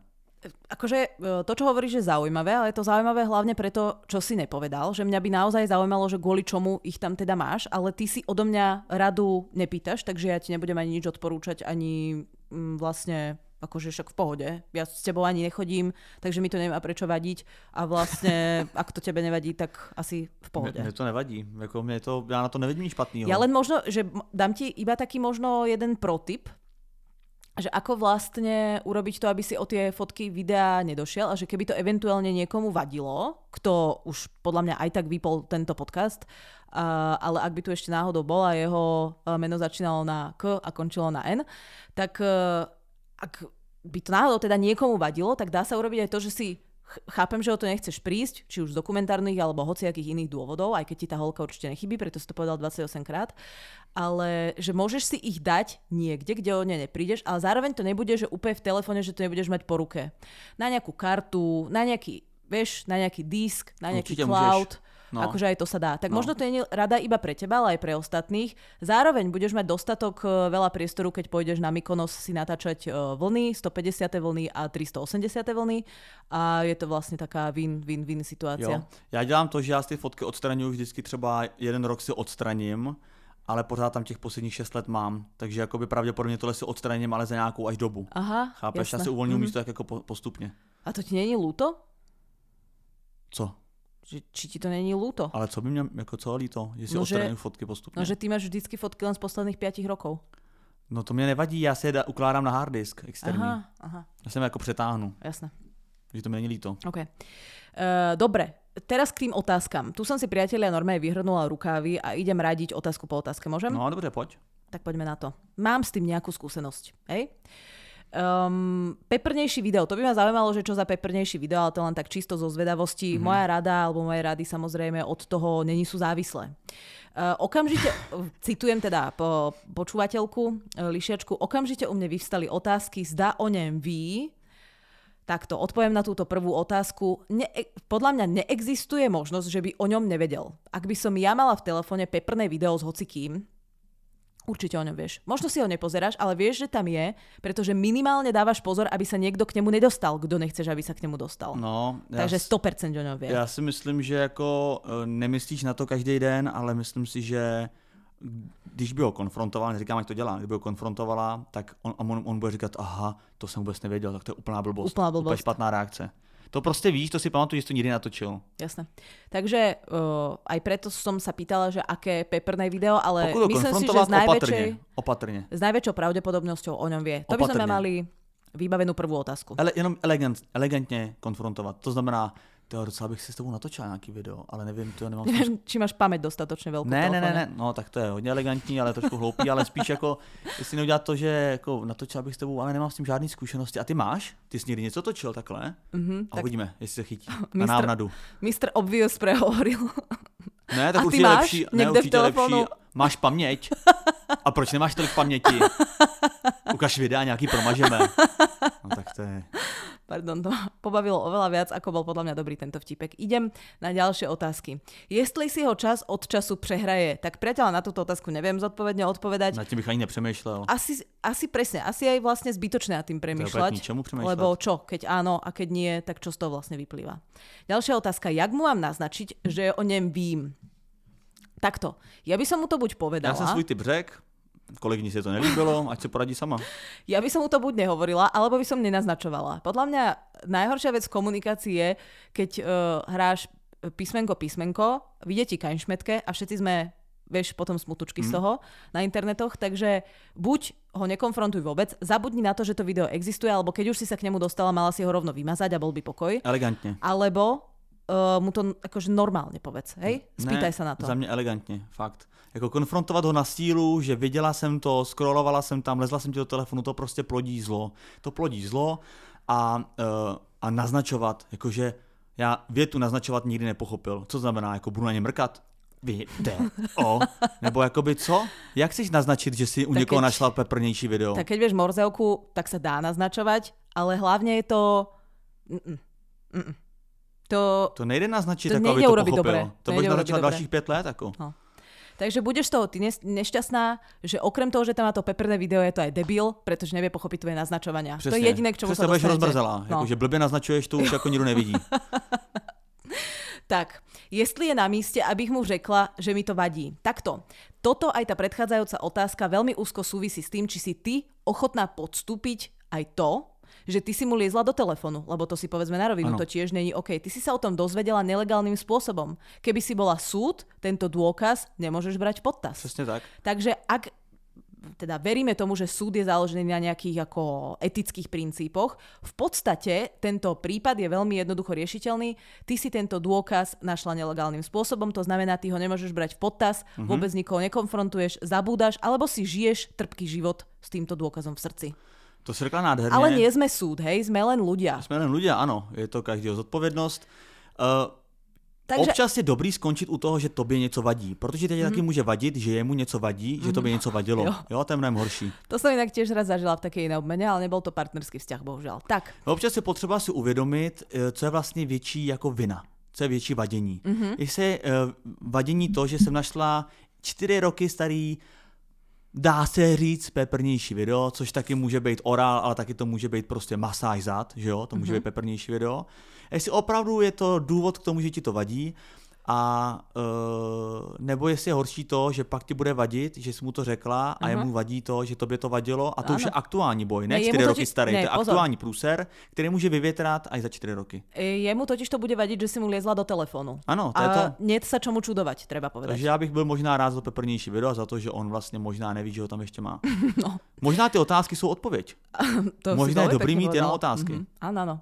akože e, to, čo hovoríš, je zaujímavé, ale je to zaujímavé hlavne preto, čo si nepovedal, že mňa by naozaj zaujímalo, že kvôli čomu ich tam teda máš, ale ty si odo mňa radu nepýtaš, takže ja ti nebudem ani nič odporúčať, ani mm, vlastne akože však v pohode. Ja s tebou ani nechodím, takže mi to nemá prečo vadiť a vlastne, ak to tebe nevadí, tak asi v pohode. Mne to nevadí, jako mne to, ja na to nevidím nič špatného. Ja len možno, že dám ti iba taký možno jeden protip, že ako vlastne urobiť to, aby si o tie fotky, videá nedošiel a že keby to eventuálne niekomu vadilo, kto už podľa mňa aj tak vypol tento podcast, uh, ale ak by tu ešte náhodou bol a jeho meno začínalo na K a končilo na N, tak uh, ak by to náhodou teda niekomu vadilo, tak dá sa urobiť aj to, že si chápem, že o to nechceš prísť, či už z dokumentárnych alebo hociakých iných dôvodov, aj keď ti tá holka určite nechybí, preto si to povedal 28 krát, ale že môžeš si ich dať niekde, kde o ne neprídeš, ale zároveň to nebude, že úplne v telefóne, že to nebudeš mať po ruke. Na nejakú kartu, na nejaký, vieš, na nejaký disk, na nejaký Určite cloud. môžeš. No. Akože aj to sa dá. Tak No. možno to je rada iba pre teba, ale aj pre ostatných. Zároveň budeš mať dostatok e, veľa priestoru, keď pôjdeš na Mykonos si natáčať e, vlny, 150. vlny a 380. vlny. A je to vlastne taká win-win-win situácia. Jo. Já dělám to, že já ty fotky odstraňuji vždycky třeba jeden rok si odstraním, ale pořád tam těch posledních 6 let mám. Takže jakoby pravděpodobně tohle si odstraním, ale za nějakou až dobu. Aha, Chápeš? jasné. Já si uvolňuji Mhm. místo tak jako po- postupně. A to ti není lúto? Co? Že, či ti to není lúto? Ale co by mě, jako co líto, že si No, že- odstraňuji fotky postupně? No, že ty máš vždycky fotky len z posledných 5 rokov. No to mě nevadí, já si je ukládám na hard disk externí. Aha, aha, Já jsem jako přetáhnu, jasné. že to mi není líto. OK. Uh, dobre, teraz k tým otázkam. Tu som si priatelia normálne vyhrnula rukávy a idem radiť otázku po otázke. Môžem? No dobře, pojď. Tak poďme na to. Mám s tým nejakú skúsenosť. Hej? Um, peprnejší video, to by ma zaujímalo, že čo za peprnejší video, ale to len tak čisto zo zvedavosti. Mm-hmm. Moja rada, alebo moje rady samozrejme od toho není sú závislé. Uh, okamžite, citujem teda po, počúvateľku, uh, Lišiačku, okamžite u mne vyvstali otázky, zda o ňem ví, Takto, odpoviem na túto prvú otázku. Ne, podľa mňa neexistuje možnosť, že by o ňom nevedel. Ak by som ja mala v telefóne peprné video s hocikým, určite o ňom vieš. Možno si ho nepozeráš, ale vieš, že tam je, pretože minimálne dávaš pozor, aby sa niekto k nemu nedostal, kto nechceš, aby sa k nemu dostal. No, Takže s- 100% o ňom vie. já si myslím, že jako eh, nemyslíš na to každý den, ale myslím si, že když by ho konfrontoval, neříkám, jak to dělá, kdyby ho konfrontovala, tak on, on, on bude říkat, aha, to jsem vůbec nevěděl, tak to je úplná blbost. Úplná blbost. Úplně špatná reakce. To prostě víš, to si pamatuju, že jsi to nikdy natočil. Jasné. Takže uh, aj preto som sa pýtala, že aké peprné video, ale Pokud myslím si, že s najväčšej, opatrně, opatrně. s najväčšou pravdepodobnosťou o ňom vie. To by sme Opatrne. mali vybavenú prvú otázku. Ale jenom elegant, elegantně konfrontovat. To znamená, to docela bych si s tebou natočil nějaký video, ale nevím, to nemám s tím Neviem, či máš pamäť dostatočne veľkú. v Ne, ne, ne, ne, no tak to je hodně elegantní, ale trošku hloupý, ale spíš jako, jestli neudělat to, že jako natočil bych s tebou, ale nemám s tím žádný zkušenosti. A ty máš? Ty jsi někdy něco točil takhle? Mhm, A tak uvidíme, jestli se chytí. Na Mistr- návnadu. Mr. Obvious prehovoril. Ne, tak A ty určitě máš lepší, ne, určitě lepší. Máš paměť? A proč nemáš tolik paměti? Ukaž videa, nějaký promažeme. No tak to je... Pardon, to ma pobavilo oveľa viac, ako bol podľa mňa dobrý tento vtipek. Idem na ďalšie otázky. Jestli si ho čas od času prehraje, tak priateľ na túto otázku neviem zodpovedne odpovedať. Nad tím bych ani nepřemýšlel. Asi, asi presne, asi aj vlastne zbytočné nad tým premýšľať. Lebo čo, keď áno a keď nie, tak čo z toho vlastne vyplýva. Ďalšia otázka, jak mu mám naznačiť, že o ňom vím? Takto, ja by som mu to buď povedala, Já jsem svůj typ řekl, kolegyni se to nelíbilo, ať se poradí sama. ja by som mu to buď nehovorila, alebo by som nenaznačovala. Podľa mňa najhoršia vec v komunikácii je, keď uh, hráš písmenko písmenko, vyjde ti kaňšmetke a všetci sme vieš, potom smutučky Mhm. z toho na internetoch, takže buď ho nekonfrontuj vôbec, zabudni na to, že to video existuje, alebo keď už si sa k nemu dostala, mala si ho rovno vymazať a bol by pokoj, Elegantně. alebo uh, mu to akože normálne povedz, hej? Spýtaj ne, sa na to. Za mě elegantně, fakt. Jako konfrontovat ho na stílu, že viděla jsem to, scrollovala jsem tam, lezla jsem ti do telefonu, to prostě plodí zlo. To plodí zlo a, uh, a naznačovat, jakože já větu naznačovat nikdy nepochopil. Co znamená, jako budu na ně mrkat? Vy, de, o, nebo jakoby co? Jak chceš naznačit, že si u Tak někoho keď- našla peprnější video? Tak keď vieš morzevku, tak sa dá naznačovať, ale hlavne je to... Mm-mm. Mm-mm. To... To nejde naznačit, To jako, aby to pochopil. dobre. To budeš naznačovat dalších pět let. Jako. No. Takže budeš toho ty nešťastná, že okrem toho, že tam má to peprné video, je to aj debil, pretože nevie pochopiť tvoje naznačovania. To je jediné, k Přesně sa budeš rozmrzelá. No. Jako, že blbě naznačuješ, to už jako nikdo nevidí. Tak, jestli je na míste, abych mu řekla, že mi to vadí. Takto. Toto aj tá predchádzajúca otázka veľmi úzko súvisí s tým, či si ty ochotná podstúpiť aj to, že ty si mu liezla do telefonu, lebo to si povedzme na rovinu, Áno. to tiež není OK. Ty si sa o tom dozvedela nelegálnym spôsobom. Keby si bola súd, tento dôkaz nemôžeš brať v podtas. Přesně tak. Takže ak teda veríme tomu, že súd je založený na nejakých ako etických princípoch. V podstate tento prípad je veľmi jednoducho riešiteľný. Ty si tento dôkaz našla nelegálnym spôsobom, to znamená, ty ho nemôžeš brať v potaz, mm-hmm. vôbec nikoho nekonfrontuješ, zabúdaš, alebo si žiješ trpký život s týmto dôkazom v srdci. To si řekla nádherně. Ale nie sme súd, hej, sme len ľudia. Jsme jen ľudia, ano, je to každého zodpovědnost. Uh, Takže Občas je dobrý skončit u toho, že tobě něco vadí, protože teď mm. taky může vadit, že jemu něco vadí, že tobě něco vadilo. Jo. Jo, to je mnohem horší. to som inak tiež raz zažila v takej inej obmene, ale nebol to partnerský vzťah, bohužiaľ. Tak, No, Občas je potřeba si uvědomit, eh, co je vlastně větší jako vina, co je větší vadění. Mm-hmm. Jestli je eh, vadění to, že jsem našla čtyři roky starý dá se říct peprnější video, což taky může být orál, ale taky to může být prostě masáž zad, že jo, to může mm-hmm. být peprnější video. Jestli opravdu je to důvod k tomu, že ti to vadí, a uh, nebo jestli je horší to, že pak ti bude vadit, že jsi mu to řekla a jemu vadí to, že tobě to vadilo a to už Áno. je aktuální boj, ne Ne, čtyři roky totiž- starý, ne, to je pozor. aktuální průser, který může vyvětrat až za čtyři roky. e, jemu totiž to bude vadiť, že si mu liezla do telefónu. Ano, to je A to. nie sa čomu čudovať, treba povedať. Takže já bych byl možná rád za peprnější video a za to, že on vlastně možná neví, že ho tam ještě má. No. Možná ty otázky jsou odpověď. To Možná je dobrý mít jenom otázky. Mhm. Áno, áno.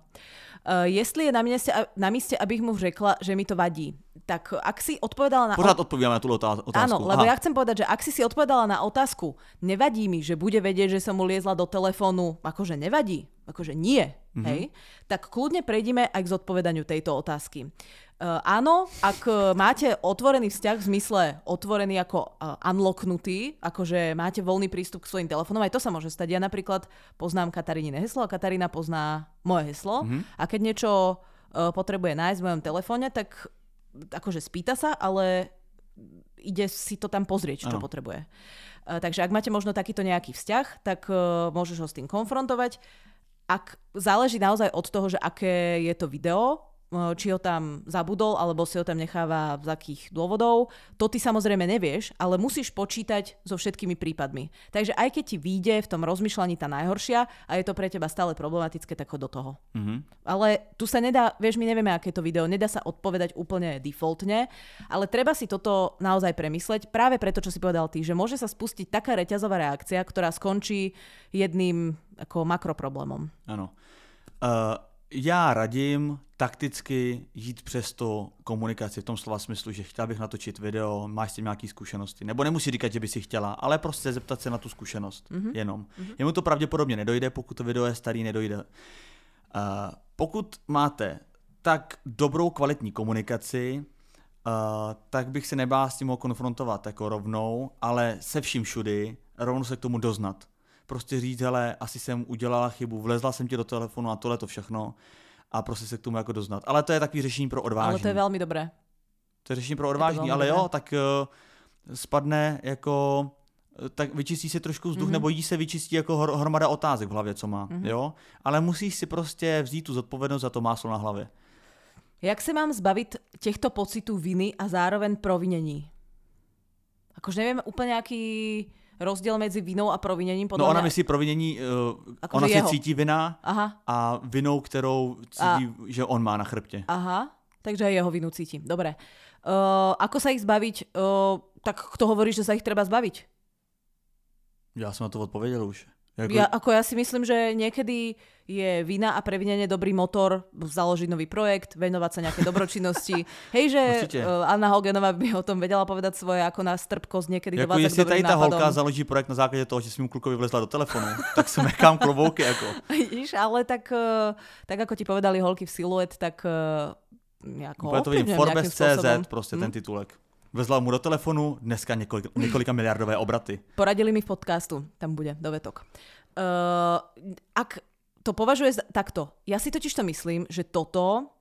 Uh, jestli je na místě, na místě, abych mu řekla, že mi to vadí, tak ak si odpovedala na... Pořád odpovídáme na tu otázku. Áno, lebo ja chcem povedať, že ak si si odpovedala na otázku, nevadí mi, že bude vedieť, že som mu liezla do telefónu, akože nevadí, akože nie, mm-hmm. hej, tak kľudne prejdime aj k zodpovedaniu tejto otázky. Uh, áno, ak uh, máte otvorený vzťah v zmysle otvorený ako uh, unlocknutý, akože máte voľný prístup k svojim telefónom, aj to sa môže stať. Ja napríklad poznám Katarinine heslo a Katarína pozná moje heslo mm-hmm. a keď niečo uh, potrebuje nájsť v mojom telefóne, tak akože spýta sa, ale ide si to tam pozrieť, čo Áno. potrebuje. Takže ak máte možno takýto nejaký vzťah, tak uh, môžeš ho s tým konfrontovať. Ak záleží naozaj od toho, že aké je to video, či ho tam zabudol, alebo si ho tam necháva z akých dôvodov, to ty samozrejme nevieš, ale musíš počítať so všetkými prípadmi. Takže aj keď ti vyjde v tom rozmýšľaní tá najhoršia a je to pre teba stále problematické, tak ho do toho. Mhm. Ale tu sa nedá, vieš, my nevieme, aké to video, nedá sa odpovedať úplne defaultne, ale treba si toto naozaj premysleť, práve preto, čo si povedal ty, že môže sa spustiť taká reťazová reakcia, ktorá skončí jedným ako makroproblémom. Ano. Uh, já radím takticky jít přes to komunikaci v tom slova smyslu, že chtěl bych natočit video, máš s tím nějaké zkušenosti. Nebo nemusí říkat, že by si chtěla, ale prostě zeptat se na tu zkušenost. Mm-hmm. Jenom. Mm-hmm. Jemu to pravděpodobně nedojde, pokud to video je starý, nedojde. Uh, pokud máte tak dobrou kvalitní komunikaci, uh, tak bych se nebál s tím ho konfrontovat jako rovnou, ale se vším všudy, rovnou se k tomu doznat. Prostě říct, hele, asi jsem udělala chybu, vlezla jsem ti do telefonu a tohle to všechno a prostě se k tomu jako doznat. Ale to je takový řešení pro odvážný. Ale to je veľmi dobré. To je řešení pro odvážný, velmi ale dobré. jo, tak uh, spadne jako eh, tak vyčistí se trošku vzduch, mm-hmm. nebo jí se vyčistí jako hor- hromada otázek v hlavě, co má, mm-hmm. jo? Ale musíš si prostě vzít tu zodpovědnost za to máslo na hlavě. Jak se mám zbavit těchto pocitů viny a zároveň provinení? Akože neviem úplne aký rozdiel medzi vinou a provinením. Podľa No ona mňa... myslí provinění, uh, Jako ona si jeho. cítí vina Aha, a vinou, kterou cítí, a... že on má na chrbtě. aha, takže aj jeho vinu cítim. Dobre. Uh, ako sa ich zbaviť? Uh, tak kto hovorí, že sa ich treba zbaviť? Já jsem na to odpověděl už. Jako, Ja, ako ja si myslím, že niekedy je vina a previnenie dobrý motor založiť nový projekt, venovať sa nejaké dobročinnosti. Hej, že Určite. uh, Anna Hogenová by o tom vedela povedať svoje, ako nás trpkosť niekedy jako dovádza k jestli tady ta nápadom. holka založí projekt na základě toho, že svým klukovi vlezla do telefonu, tak se nechám klobouky jako. Vidíš, ale tak, eh, tak ako ti povedali holky v siluet, tak eh, jako Úplně to vidím. Forbes.cz, prostě ten titulek. Vezla mu do telefonu, dneska několik, několika miliardové obraty. Poradili mi v podcastu, tam bude dovetok. Uh, ak to považuje za, takto, ja si totiž to myslím, že toto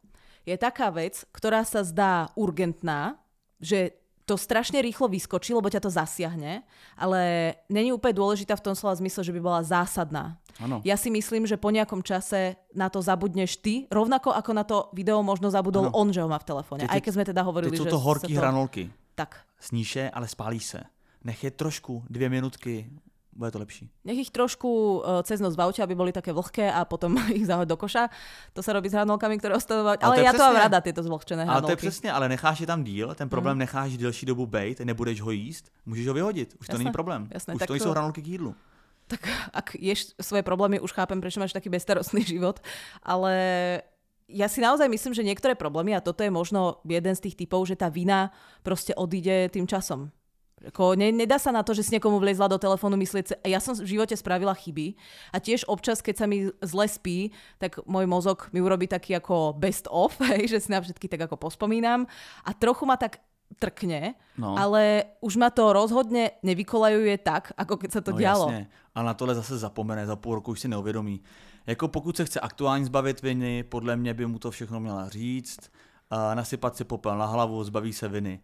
je taká vec, ktorá sa zdá urgentná, že to strašne rýchlo vyskočí, lebo ťa to zasiahne, ale není úplne dôležitá v tom slova zmysle, že by bola zásadná. Ano. Ja si myslím, že po nejakom čase na to zabudneš ty, rovnako ako na to video možno zabudol Ano. on, že ho má v telefóne. Aj keď sme teda hovorili, Teď že to sa horký to... hranolky. Tak. Sníš je, ale spálíš se. Nech je trošku, dvě minutky, bude to lepší. Nech ich trošku uh, cez noc aute, aby boli také vlhké a potom ich zahoď do koša. To se robí s hranolkami, které ostanou. Ale, ale já to mám ráda, tyto zvlhčené hranolky. Ale to je přesně, ale necháš je tam díl, ten problém mm. necháš delší dobu bejt, nebudeš ho jíst, můžeš ho vyhodit. Už Jasné. to není problém. Jasné, Už to nejsou hranolky k jídlu tak ak ješ svoje problémy, už chápem, prečo máš taký bestarostný život, ale ja si naozaj myslím, že niektoré problémy, a toto je možno jeden z tých typov, že tá vina proste odíde tým časom. Ako ne, nedá sa na to, že si niekomu vlezla do telefónu myslieť, ja som v živote spravila chyby a tiež občas, keď sa mi zle spí, tak môj mozog mi urobí taký ako best of, hej, že si na všetky tak ako pospomínam a trochu ma tak trkne, no. ale už ma to rozhodne nevykolajuje tak, ako keď sa to no, dialo. Jasně. A na tohle zase zapomene, za půl roku už si neuvědomí. Jako pokud se chce aktuálně zbavit viny, podle mě by mu to všechno měla říct, nasypat si popel na hlavu, zbaví se viny.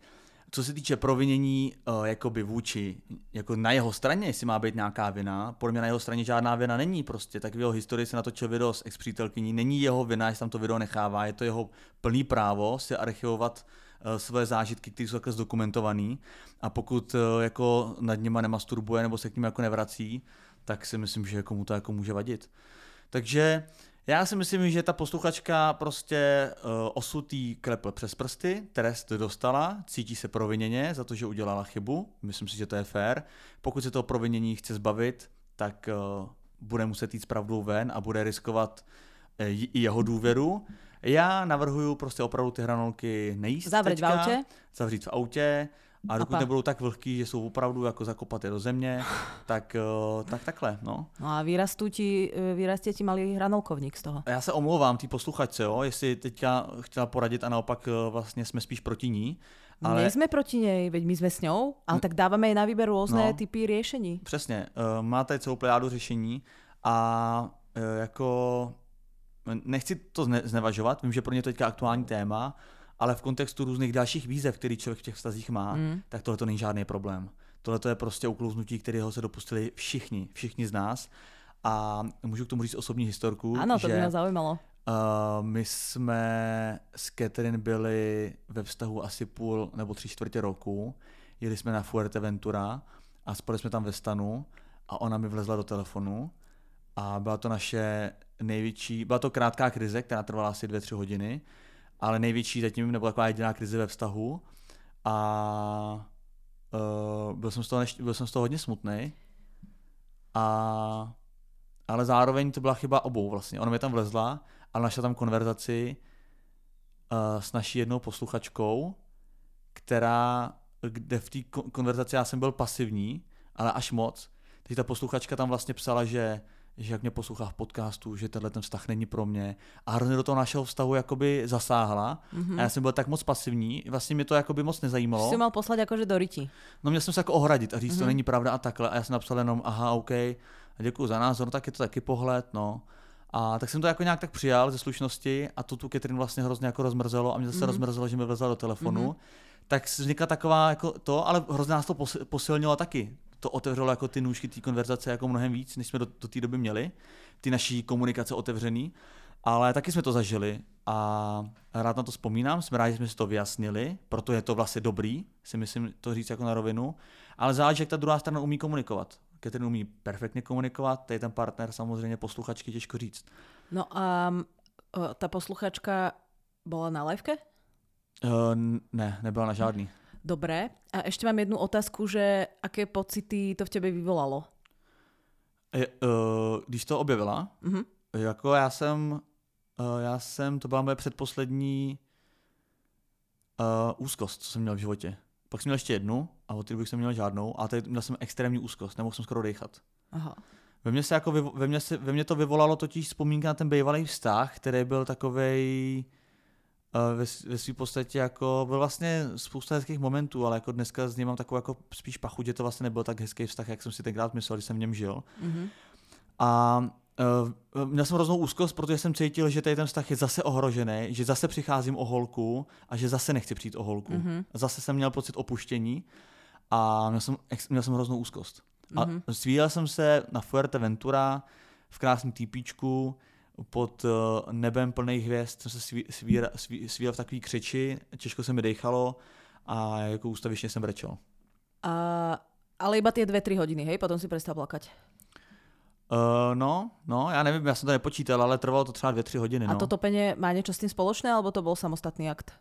Co se týče provinění uh, jakoby vůči, jako na jeho straně, jestli má být nějaká vina, podle mě na jeho straně žádná vina není prostě. Tak v jeho historii se natočil video s ex není jeho vina, jestli tam to video nechává, je to jeho plný právo si archivovat uh, své zážitky, které jsou takhle zdokumentované. A pokud uh, jako nad nima nemasturbuje nebo se k ním jako nevrací, tak si myslím, že komu to jako může vadit. Takže já si myslím, že ta posluchačka prostě uh, osutý klepl přes prsty, trest dostala, cítí se proviněně za to, že udělala chybu, myslím si, že to je fér. Pokud se toho provinění chce zbavit, tak uh, bude muset jít s pravdou ven a bude riskovat uh, i jeho důvěru. Já navrhuju prostě opravdu ty hranolky nejíst Zavřít v autě? Zavřít v autě, a dokud Apa. nebudou tak vlhký, že jsou opravdu jako zakopaté do země, tak, eh, tak takhle, no. No a vyrastú ti, eh, vyrastie ti malý hranolkovník z toho. Já se omlouvám tý posluchačce, jo, jestli teďka chtěla poradit a naopak eh, vlastně jsme spíš proti ní. Ale... Nie sme proti nej, veď my sme s ňou, ale tak dáváme jej na výber rôzne no, typy riešení. Přesně, máte celou plejádu řešení a jako nechci to znevažovat, vím, že pro ně to teďka aktuální téma, ale v kontextu různých dalších výzev, který člověk v těch vztazích má, mm. tak tohle to není žádný problém. Tohle to je prostě uklouznutí, kterého se dopustili všichni, všichni z nás. A můžu k tomu říct osobní historku. Ano, to že, by mě zajímalo. Uh, my jsme s Catherine byli ve vztahu asi půl nebo tři čtvrtě roku. Jeli jsme na Fuerteventura a spali jsme tam ve stanu a ona mi vlezla do telefonu a byla to naše největší, byla to krátká krize, která trvala asi dvě, tři hodiny ale největší zatím, nebo taková jediná krize ve vztahu. A uh, byl, jsem z toho neš- byl jsem z toho hodně smutný. A, ale zároveň to byla chyba obou vlastně. Ona mi tam vlezla, ale našla tam konverzaci uh, s naší jednou posluchačkou, která, kde v té konverzaci já jsem byl pasivní, ale až moc. Takže ta posluchačka tam vlastně psala, že že jak mě poslouchá v podcastu, že tenhle ten vztah není pro mě. A hrozně do toho našeho vztahu jakoby zasáhla. Mm-hmm. A já jsem byl tak moc pasivní, vlastně mě to jakoby moc nezajímalo. Jsi mal poslat jakože do ryti. No měl jsem se jako ohradit a říct, mm-hmm. to mhm. není pravda a takhle. A já jsem napsal jenom, aha, OK, děkuji za názor, no tak je to taky pohled, no. A tak jsem to jako nějak tak přijal ze slušnosti a to tu Katrin vlastně hrozně jako rozmrzelo a mě zase mm-hmm. rozmrzelo, že mi vezla do telefonu. Mm-hmm. Tak vznikla taková jako to, ale hrozně nás to posilnilo taky to otevřelo jako ty nůžky té konverzace jako mnohem víc, než jsme do, do té doby měli, ty naší komunikace otevřený, ale taky jsme to zažili a rád na to vzpomínám, jsme rádi, že jsme si to vyjasnili, proto je to vlastně dobrý, si myslím to říct jako na rovinu, ale záleží, jak ta druhá strana umí komunikovat. Katrin umí perfektně komunikovat, je ten partner samozřejmě posluchačky těžko říct. No a ta posluchačka byla na liveke? Uh, ne, nebyla na žádný. Dobre. A ešte mám jednu otázku, že aké pocity to v tebe vyvolalo? Je, uh, když to objevila, mm-hmm. jako já jsem, uh, já jsem, to byla moje předposlední uh, úzkost, co jsem měl v životě. Pak jsem měl ještě jednu a od té doby jsem měl žádnou, a teď měl jsem extrémní úzkost, nemohl jsem skoro dechat. Aha. Ve mně, se jako, ve, mně se, ve mně to vyvolalo totiž vzpomínka na ten bývalý vztah, který byl takovej ve, ve své podstatě jako byl vlastně spousta hezkých momentů, ale jako dneska z něj mám takovou jako spíš pachuť, že to vlastně nebyl tak hezký vztah, jak jsem si tenkrát myslel, když jsem v něm žil. Mm-hmm. A uh, měl jsem hroznou úzkost, protože jsem cítil, že tady ten vztah je zase ohrožený, že zase přicházím o holku a že zase nechci přijít o holku. Mm-hmm. Zase jsem měl pocit opuštění a měl jsem, měl jsem hroznou úzkost. Mm-hmm. A mhm. svíjel jsem se na Fuerteventura v krásném týpíčku, pod eh, nebem plných hvězd jsem se svíral sví, sví, v takový křeči, těžko se mi dechalo a jako ústavičně jsem brečel. A Ale iba tie 2-3 hodiny, hej? Potom si prestal plakať. Uh, no, no, já nevím, já jsem to nepočítal, ale trvalo to třeba 2-3 hodiny. A No. to topenie má niečo s tým spoločné, alebo to bol samostatný akt?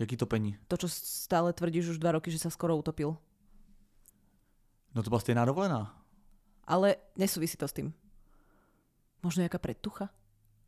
Jaký topení? To, čo stále tvrdíš už dva roky, že sa skoro utopil. No to byla stejná dovolená. Ale nesúvisí to s tým. Možno nejaká predtucha?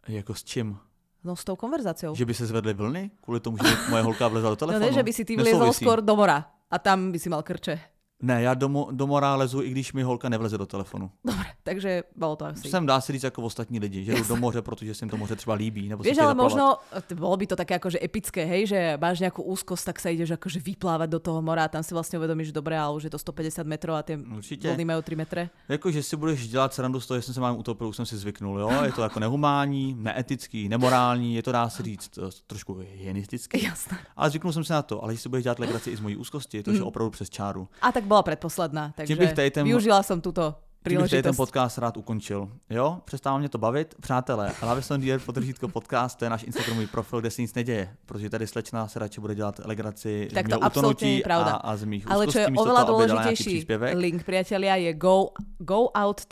Jako s čím? No s tou konverzáciou. Že by se zvedly vlny? Kvůli tomu, že moje holka vlezla do no telefonu? ne, že by si ty Nesouvisí. skôr do mora a tam by si mal krče. Ne, já do, do mora lezu, i když mi holka nevleze do telefonu. Dobre, takže bolo to asi. Jsem dá se říct jako ostatní lidi, že jdu do moře, protože se jim to moře třeba líbí. Nebo se chtějí ale zaplavat. možno, bolo by to také akože epické, hej, že máš nejakú úzkosť, tak sa ideš akože vyplávať do toho mora a tam si vlastne uvedomíš, že dobré, ale už je to 150 metrov a tie Určitě. vlny majú 3 metre. Jako, že si budeš dělat srandu z toho, že jsem se mám utopil, už jsem si zvyknul, jo? Je to jako nehumánní, neetický, nemorální, je to dá se říct eh, trošku hygienisticky. Jasné. Ale zvyknul jsem se na to, ale že si budeš dělat legraci i z mojí úzkosti, to je Mm. opravdu přes čáru. A tak bola predposledná, takže bych ten- využila som túto Tím bych ten podcast rád ukončil. Jo, přestává mě to bavit. Přátelé, Lavison Deer podržítko podcast, to je náš Instagramový profil, kde se nic neděje, protože tady slečna se radši bude dělat legraci Tak to absolutně pravda. A, a z mých Ale čo je oveľa příspěvek. link, priatelia, je go, goout.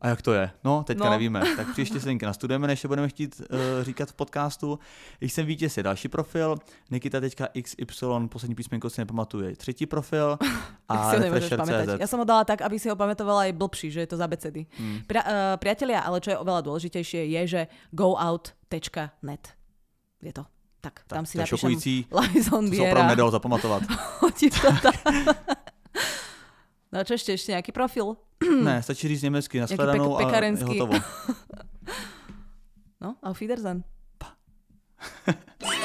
A jak to je? No, teďka No. nevíme. Tak příště linky nastudujeme, než je budeme chtít uh, říkat v podcastu. Když jsem vítěz je další profil, Nikita.xy, poslední písmenko si nepamatuje, třetí profil a refresher.cz. Ja som ho dala tak, aby si ho pamätovala aj blbší, že je to za becedy. Hmm. Pri, uh, priatelia, ale čo je oveľa dôležitejšie, je, že goout.net. Je to. Tak, Tak, tam si to je napíšem šokující, To se opravdu nedalo zapamatovat. Hodím to tam. No čo ještě ešte nejaký profil? ne, stačí říct německy, nashledanou pek- a je hotovo. no, auf Wiedersehen.